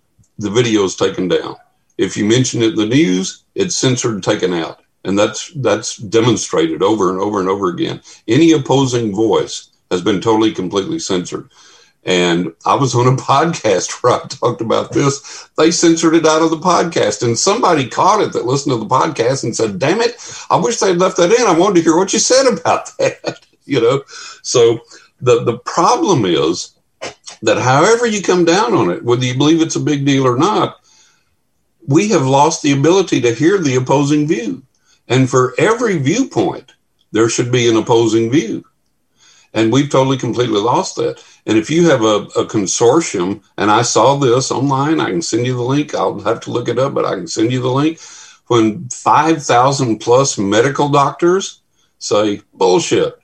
the video is taken down. If you mention it in the news, it's censored and taken out. And that's that's demonstrated over and over and over again. Any opposing voice has been totally, completely censored. And I was on a podcast where I talked about this. They censored it out of the podcast, and somebody caught it that listened to the podcast and said, "Damn it! I wish they'd left that in. I wanted to hear what you said about that." you know, so the the problem is that however you come down on it, whether you believe it's a big deal or not, we have lost the ability to hear the opposing view. And for every viewpoint, there should be an opposing view. And we've totally, completely lost that. And if you have a, a consortium, and I saw this online, I can send you the link. I'll have to look it up, but I can send you the link. When 5,000 plus medical doctors say, bullshit,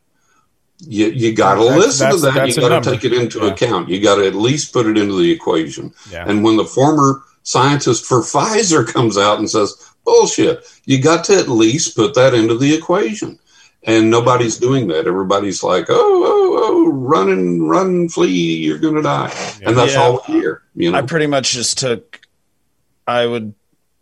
you, you got to listen to that. that's You got to take it into Yeah. account. You got to at least put it into the equation. Yeah. And when the former scientist for Pfizer comes out and says, bullshit, you got to at least put that into the equation. And nobody's doing that. Everybody's like, oh, oh, oh, run and run, flee, you're going to die. And that's Yeah. all we hear. You know? I pretty much just took, I would,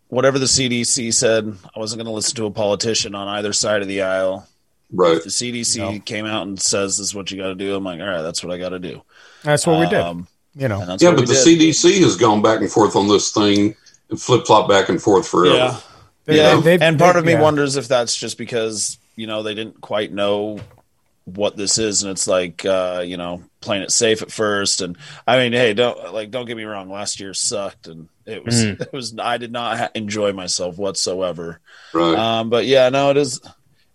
whatever the CDC said, I wasn't going to listen to a politician on either side of the aisle. Right. If the CDC came out and says this is what you got to do, I'm like, all right, that's what I got to do. That's what we did. Um, You know. that's Yeah, but the did. CDC has gone back and forth on this thing and flip flop back and forth forever. Yeah. They- yeah, they- they- and part they- of me yeah. wonders if that's just because you know they didn't quite know what this is, and it's like uh, you know playing it safe at first. And I mean, hey, don't like don't get me wrong. Last year sucked, and it was Mhm. it was I did not ha- enjoy myself whatsoever. Right. Um, but yeah, no, it is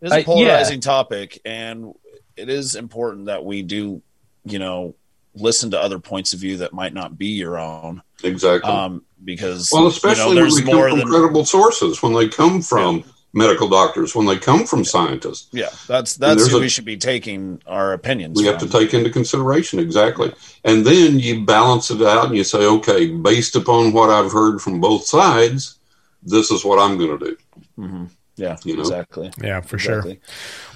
it is I- a yeah. polarizing topic, and it is important that we do you know listen to other points of view that might not be your own. exactly. Um, because well, you especially know, when they come from than credible sources, when they come from medical doctors, when they come from scientists. Yeah, that's that's who a- we should be taking our opinions. we have to take into consideration exactly and then you balance it out and you say okay based upon what i've heard from both sides this is what i'm going to do Mhm. Yeah, You know? exactly. Yeah, for sure.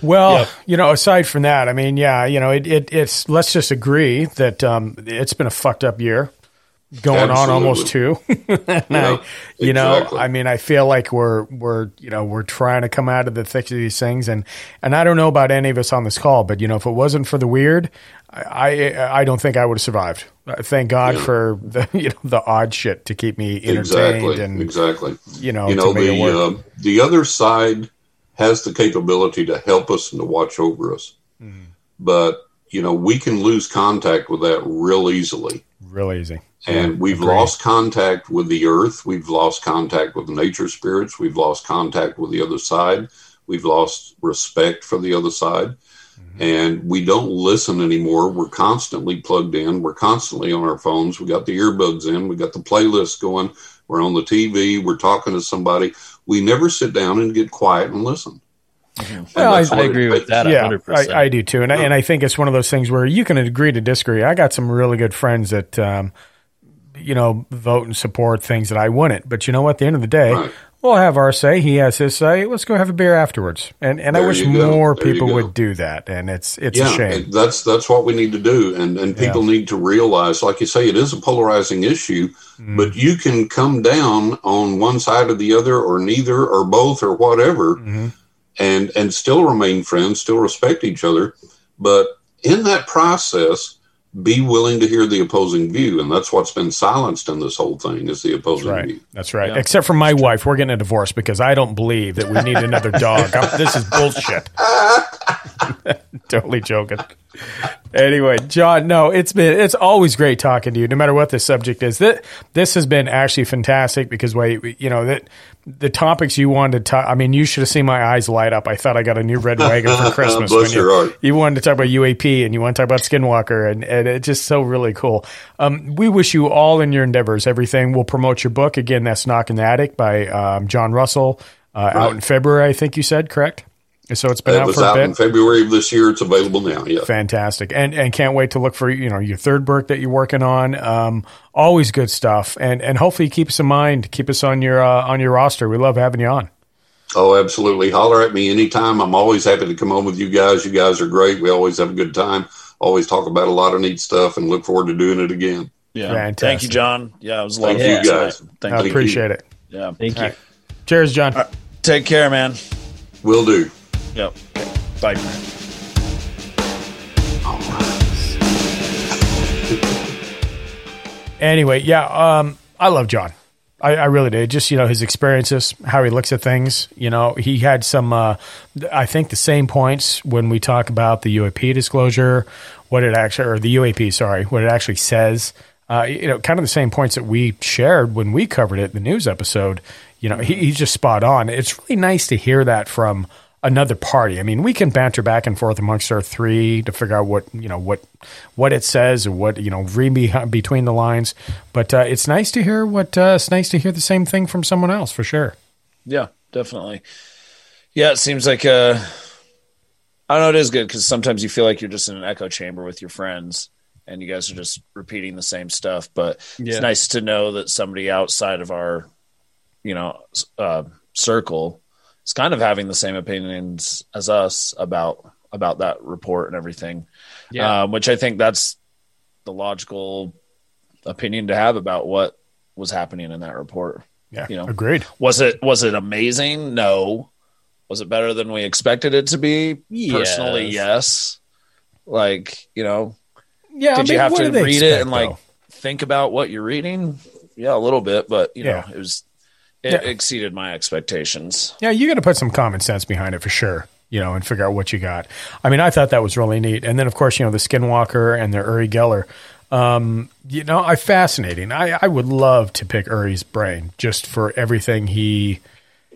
Well, Yep. you know, aside from that, I mean, yeah, you know, it, it it's let's just agree that um, it's been a fucked up year, going on almost two. and I, you know. I mean, I feel like we're we're you know we're trying to come out of the thick of these things, and and I don't know about any of us on this call, but you know, if it wasn't for the weird, I I, I don't think I would have survived. Uh, Thank God Yeah. for the you know the odd shit to keep me entertained exactly and exactly you know, you know to make it the uh, the other side has the capability to help us and to watch over us Mm-hmm. but you know we can lose contact with that real easily real easy. And we've agreed. lost contact with the earth. We've lost contact with nature spirits. We've lost contact with the other side. We've lost respect for the other side. And we don't listen anymore. We're constantly plugged in. We're constantly on our phones. We got the earbuds in. We got the playlist going. We're on the tv we're talking to somebody. We never sit down and get quiet and listen. And Well, I- what I agree with that. yeah, 100%. I, I do too, and I, and I think it's one of those things where you can agree to disagree. I got some really good friends that, um, you know, vote and support things that I wouldn't. But you know what? At the end of the day, Right. we'll have our say. He has his say. Let's go have a beer afterwards. And and I wish more There people would do that. And it's it's a yeah, shame. that's that's what we need to do, and and people need to realize, like you say, it is a polarizing issue, Mm. but you can come down on one side or the other, or neither, or both, or whatever, Mm-hmm. and and still remain friends, still respect each other. But in that process, be willing to hear the opposing view, and that's what's been silenced in this whole thing is the opposing Right. view. That's right. Yeah. Except for my wife, we're getting a divorce because I don't believe that we need another dog. I'm- this is bullshit. totally joking. Anyway, John, no, it's been it's always great talking to you, no matter what the subject is. That this has been actually fantastic because wait, you know that the topics you wanted to talk. I mean, you should have seen my eyes light up. I thought I got a new red wagon for Christmas. Bless when your you, heart. you wanted to talk about UAP and you want to talk about Skinwalker, and, and it's just so really cool. Um, we wish you all in your endeavors everything. We'll promote your book again. That's Knock in the Attic by um, John Russell, uh, out in February. I think you said correct. So it's been It out was for a out bit. in February of this year. It's available now. Yeah. Fantastic, and and can't wait to look for you know your third book that you're working on. Um, always good stuff, and and hopefully keep us in mind, keep us on your uh, on your roster. We love having you on. Oh, absolutely. Holler at me anytime. I'm always happy to come on with you guys. You guys are great. We always have a good time. Always talk about a lot of neat stuff and look forward to doing it again. Yeah. Fantastic. Thank you, John. Yeah, it was a lot Thank of you fun guys. tonight. Thank I you. appreciate it. Yeah. Thank you. Cheers, John. Take care, man. Will do. Yep. Bye. Anyway, yeah, um, I love John. I, I really did. Just you know his experiences, how he looks at things. You know, he had some. Uh, I think the same points when we talk about the UAP disclosure, what it actually, or the UAP, sorry, what it actually says. Uh, you know, kind of the same points that we shared when we covered it, the news episode. You know, he, he's just spot on. It's really nice to hear that from another party. I mean, we can banter back and forth amongst our three to figure out what you know what what it says or what you know read between the lines. But uh, it's nice to hear what uh, it's nice to hear the same thing from someone else for sure. Yeah, definitely. Yeah, it seems like uh I don't know it is good because sometimes you feel like you're just in an echo chamber with your friends and you guys are just repeating the same stuff. But Yeah. it's nice to know that somebody outside of our, you know, uh, circle is kind of having the same opinions as us about about that report and everything. Yeah. Um, which I think that's the logical opinion to have about what was happening in that report. Yeah, You know, agreed. was it was it amazing? No. Was it better than we expected it to be? Personally, Yes. yes. Like, you know, Yeah, did I you have to read expect, it and like though? think about what you're reading? Yeah, a little bit, but you Yeah. know, it was it Yeah. exceeded my expectations. Yeah, you got to put some common sense behind it for sure. You know, and figure out what you got. I mean, I thought that was really neat. And then, of course, you know, the Skinwalker and the Uri Geller. Um, you know, I fascinating. I, I would love to pick Uri's brain just for everything he.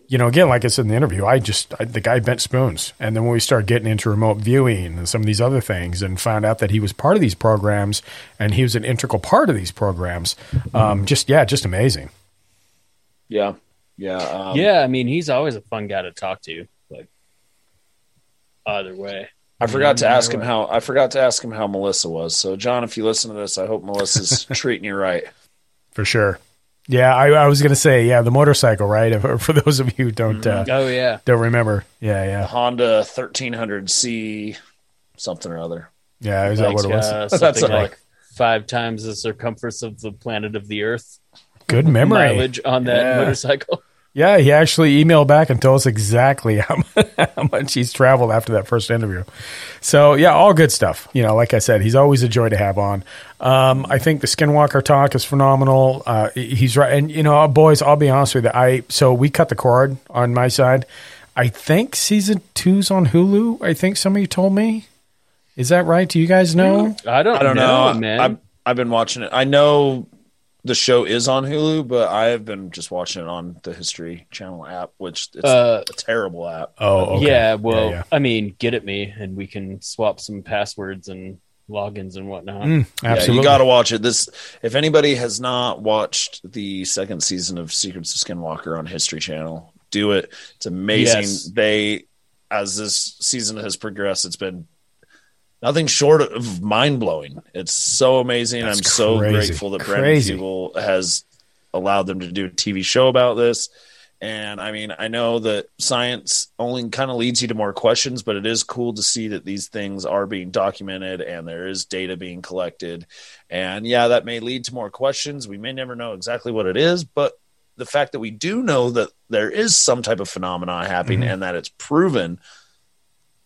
You know, again, like I said in the interview, I just I, the guy bent spoons, and then when we started getting into remote viewing and some of these other things, and found out that he was part of these programs and he was an integral part of these programs, um, just yeah, just amazing. Yeah. Yeah. Um, yeah, I mean, he's always a fun guy to talk to. Like, either way. I forgot to ask him how I forgot to ask him how Melissa was. So John, if you listen to this, I hope Melissa's treating you right. For sure. Yeah, I, I was going to say, yeah, the motorcycle, right? If- For those of you who don't uh, Oh yeah. don't remember, yeah, The yeah, Honda thirteen hundred C something or other. yeah. Is that what it was? uh, That's something all. like five times the circumference of the planet of the Earth. Good memory. Mileage on that Yeah. motorcycle. Yeah, he actually emailed back and told us exactly how, how much he's traveled after that first interview. So yeah, all good stuff. You know, like I said, he's always a joy to have on. Um, I think the Skinwalker talk is phenomenal. Uh, he's right, and you know, boys, I'll be honest with you. I so we cut the cord on my side. I think season two's on Hulu. I think somebody told me. Is that right? Do you guys know? I don't, I don't know, man. I've I've been watching it. I know the show is on Hulu, but I have been just watching it on the History Channel app, which it's Uh, a terrible app. Oh, okay. Yeah, well, yeah. I mean, get at me and we can swap some passwords and logins and whatnot. Mm, Yeah, absolutely. you got to watch it. This, if anybody has not watched the second season of Secrets of Skinwalker on History Channel, do it. It's amazing. Yes. They, as this season has progressed, it's been nothing short of mind blowing. It's so amazing. That's I'm so crazy. grateful that Brandon Crazy. Has allowed them to do a TV show about this. And I mean, I know that science only kind of leads you to more questions, but it is cool to see that these things are being documented and there is data being collected. And yeah, that may lead to more questions. We may never know exactly what it is, but the fact that we do know that there is some type of phenomena happening Mhm. and that it's proven,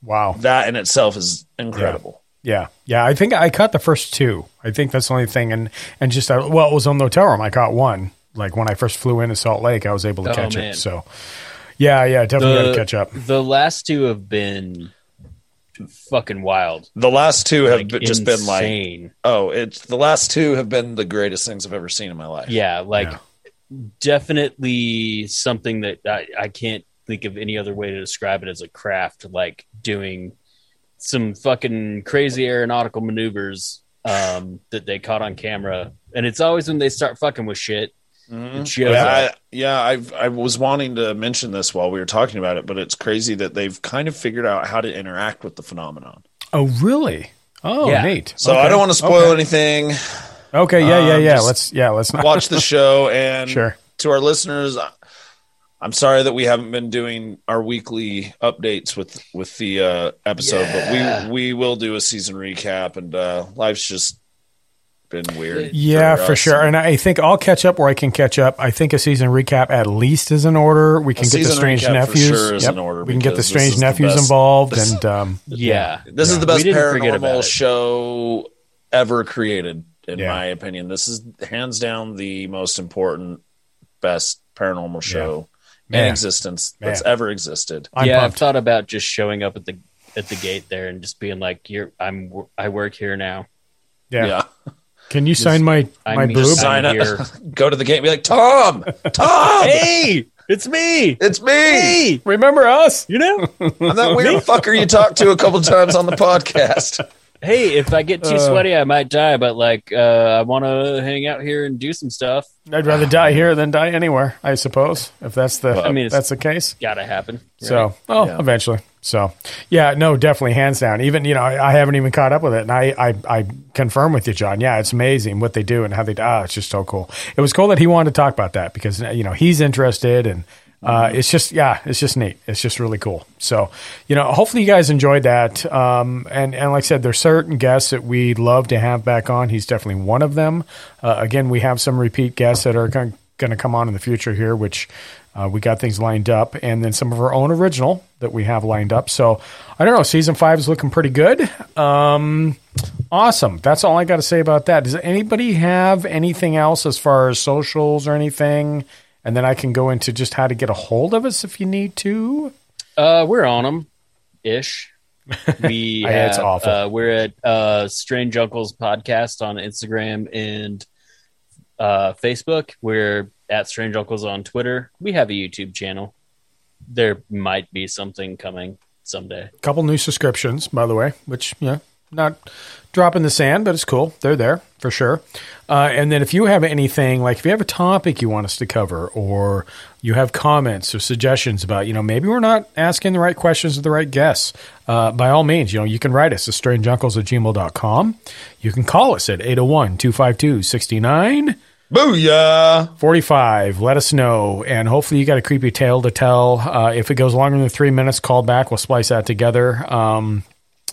Wow. that in itself is incredible. Yeah, yeah. I think I caught the first two. I think that's the only thing, and and just uh, well, it was on the hotel room. I caught one. Like when I first flew into Salt Lake, I was able to Oh, catch man. it. So, yeah, yeah, definitely got to catch up. The last two have been fucking wild. The last two have Like, been- just been like, oh, it's the last two have been the greatest things I've ever seen in my life. Yeah, like definitely something that I, I can't think of any other way to describe it as a craft, like doing some fucking crazy aeronautical maneuvers um, that they caught on camera. And it's always when they start fucking with shit. It shows Yeah. I, yeah, I've I was wanting to mention this while we were talking about it, but it's crazy that they've kind of figured out how to interact with the phenomenon. Oh, really? Oh, Yeah. neat. So Okay, I don't want to spoil okay. anything. Okay, yeah, yeah, Um, yeah. just Let's yeah, let's not watch the show and Sure. to our listeners. I'm sorry that we haven't been doing our weekly updates with with the uh, episode, Yeah. but we we will do a season recap. And uh, life's just been weird. Yeah, for us. sure. And I think I'll catch up where I can catch up. I think a season recap at least is in order. We can get the strange recap for nephews. sure is Yep. in order we can get the strange is the nephews best- involved, this- and um, Yeah. This is the best didn't forget about paranormal show ever created, in Yeah. my opinion. This is hands down the most important, best paranormal show in Man. existence that's ever existed. I'm yeah, pumped. I've thought about just showing up at the at the gate there and just being like, "You're I'm I work here now." yeah. Yeah. Can you sign my I'm my just boob? Sign up, here. go to the gate and be like, Tom, Tom, hey, it's me. it's me. Remember us? You know, I'm that weird fucker you talked to a couple times on the podcast. Hey, if I get too Uh. sweaty, I might die. But like, uh, I want to hang out here and do some stuff. I'd rather die here than die anywhere. I suppose if that's the I mean, that's the case. Gotta happen. right? So, oh, Yeah. eventually. So, yeah, no, definitely, hands down. Even you know, I, I haven't even caught up with it, and I, I, I confirm with you, John. Yeah, it's amazing what they do and how they. Ah, it's just so cool. It was cool that he wanted to talk about that because you know he's interested, and uh, it's just yeah, it's just neat. It's just really cool. So, you know, hopefully you guys enjoyed that. Um, and and like I said, there's certain guests that we'd love to have back on. He's definitely one of them. Uh, again, we have some repeat guests that are going to come on in the future here, which. Uh, we got things lined up, and then some of our own original that we have lined up. So I don't know. Season five is looking pretty good. Um, awesome. That's all I got to say about that. Does anybody have anything else as far as socials or anything? And then I can go into just how to get a hold of us if you need to. Uh, we're on them, ish. We I- it's have, awful. Uh, we're at uh, Strange Uncles Podcast on Instagram and uh, Facebook. We're at Strange Uncles on Twitter. We have a YouTube channel. There might be something coming someday. A couple new subscriptions, by the way, which yeah, not drop in the sand, but it's cool. They're there for sure. Uh, and then if you have anything like if you have a topic you want us to cover, or you have comments or suggestions about, you know, maybe we're not asking the right questions to the right guests, uh, by all means, you know, you can write us at strangeuncles at gmail.com. You can call us at 801 252 69 Booyah! 45. Let us know. And hopefully, you got a creepy tale to tell. Uh, if it goes longer than three minutes, call back. We'll splice that together. Um,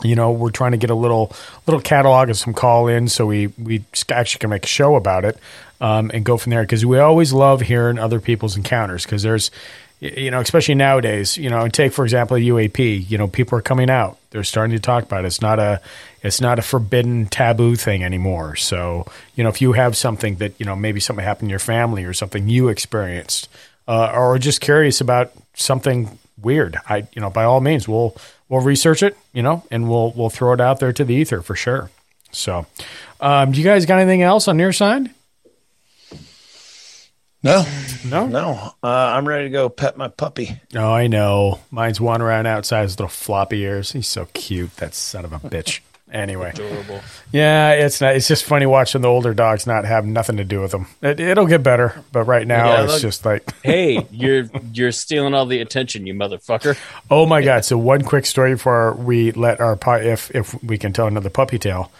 you know, we're trying to get a little little catalog of some call in so we, we actually can make a show about it um, and go from there because we always love hearing other people's encounters because there's, you know, especially nowadays, you know, take for example UAP. You know, people are coming out; they're starting to talk about it. It's not a it's not a forbidden taboo thing anymore. So, you know, if you have something that you know maybe something happened in your family or something you experienced, uh, or just curious about something weird, I you know by all means we'll we'll research it, you know, and we'll we'll throw it out there to the ether for sure. So, um, do you guys got anything else on your side? No, No, no. Uh, I'm ready to go pet my puppy. Oh, I know. Mine's wandering around outside his little floppy ears. He's so cute. That son of a bitch. Anyway, Adorable. yeah, it's not. It's just funny watching the older dogs not have nothing to do with them. It, it'll get better, but right now Yeah, it's look- just like, Hey, you're you're stealing all the attention, you motherfucker. oh my god. So one quick story before we let our pu- if if we can tell another puppy tale.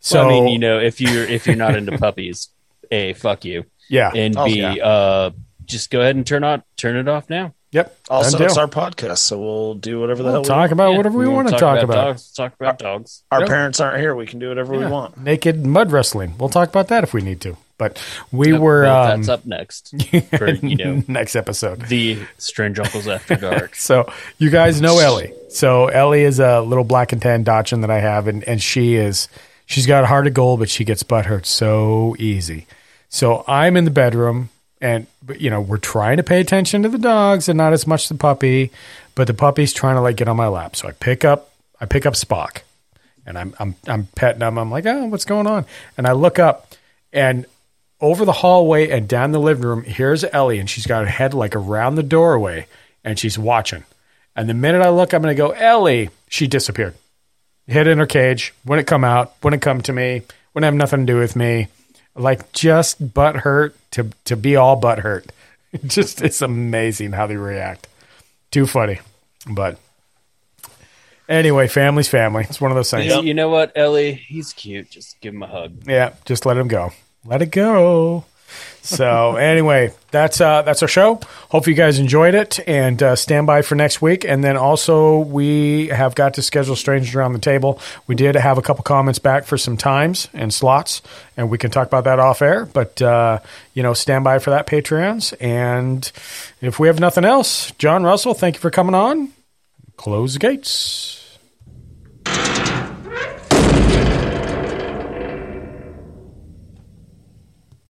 So So I mean, you know, if you're if you're not into puppies, a fuck you, yeah, and Oh, b yeah. uh, just go ahead and turn on turn it off now. Yep. Also, it's our podcast, so we'll do whatever the We'll hell talk we want. about Yeah, whatever we, wanna want to talk about. Dogs, talk about dogs. Our Yep. parents aren't here. We can do whatever we want. Naked mud wrestling. We'll talk about that if we need to. But we Yep, were well, um, that's up next for you know next episode. the Strange Uncles After Dark. So you guys know Ellie. So Ellie is a little black and tan Dachshund that I have, and, and she is she's got a heart of gold, but she gets butt hurt so easy. So I'm in the bedroom, and but, you know we're trying to pay attention to the dogs and not as much the puppy, but the puppy's trying to like get on my lap. So I pick up I pick up Spock, and I'm I'm I'm petting him. I'm like, oh, what's going on? And I look up, and over the hallway and down the living room, here's Ellie, and she's got her head like around the doorway, and she's watching. And the minute I look, I'm going to go, Ellie. She disappeared. Hid in her cage. Wouldn't come out. Wouldn't come to me. Wouldn't have nothing to do with me. Like just butt hurt to to be all butt hurt. Just it's amazing how they react. Too funny, but anyway, family's family. It's one of those things. You, you know what, Ellie? He's cute. Just give him a hug. Yeah, just let him go. Let it go. So anyway, that's uh, that's our show. Hope you guys enjoyed it, and uh, stand by for next week. And then also we have got to schedule strangers around the table. We did have a couple comments back for some times and slots, and we can talk about that off air. But uh, you know, stand by for that Patreons. And if we have nothing else, John Russell, thank you for coming on. Close the gates.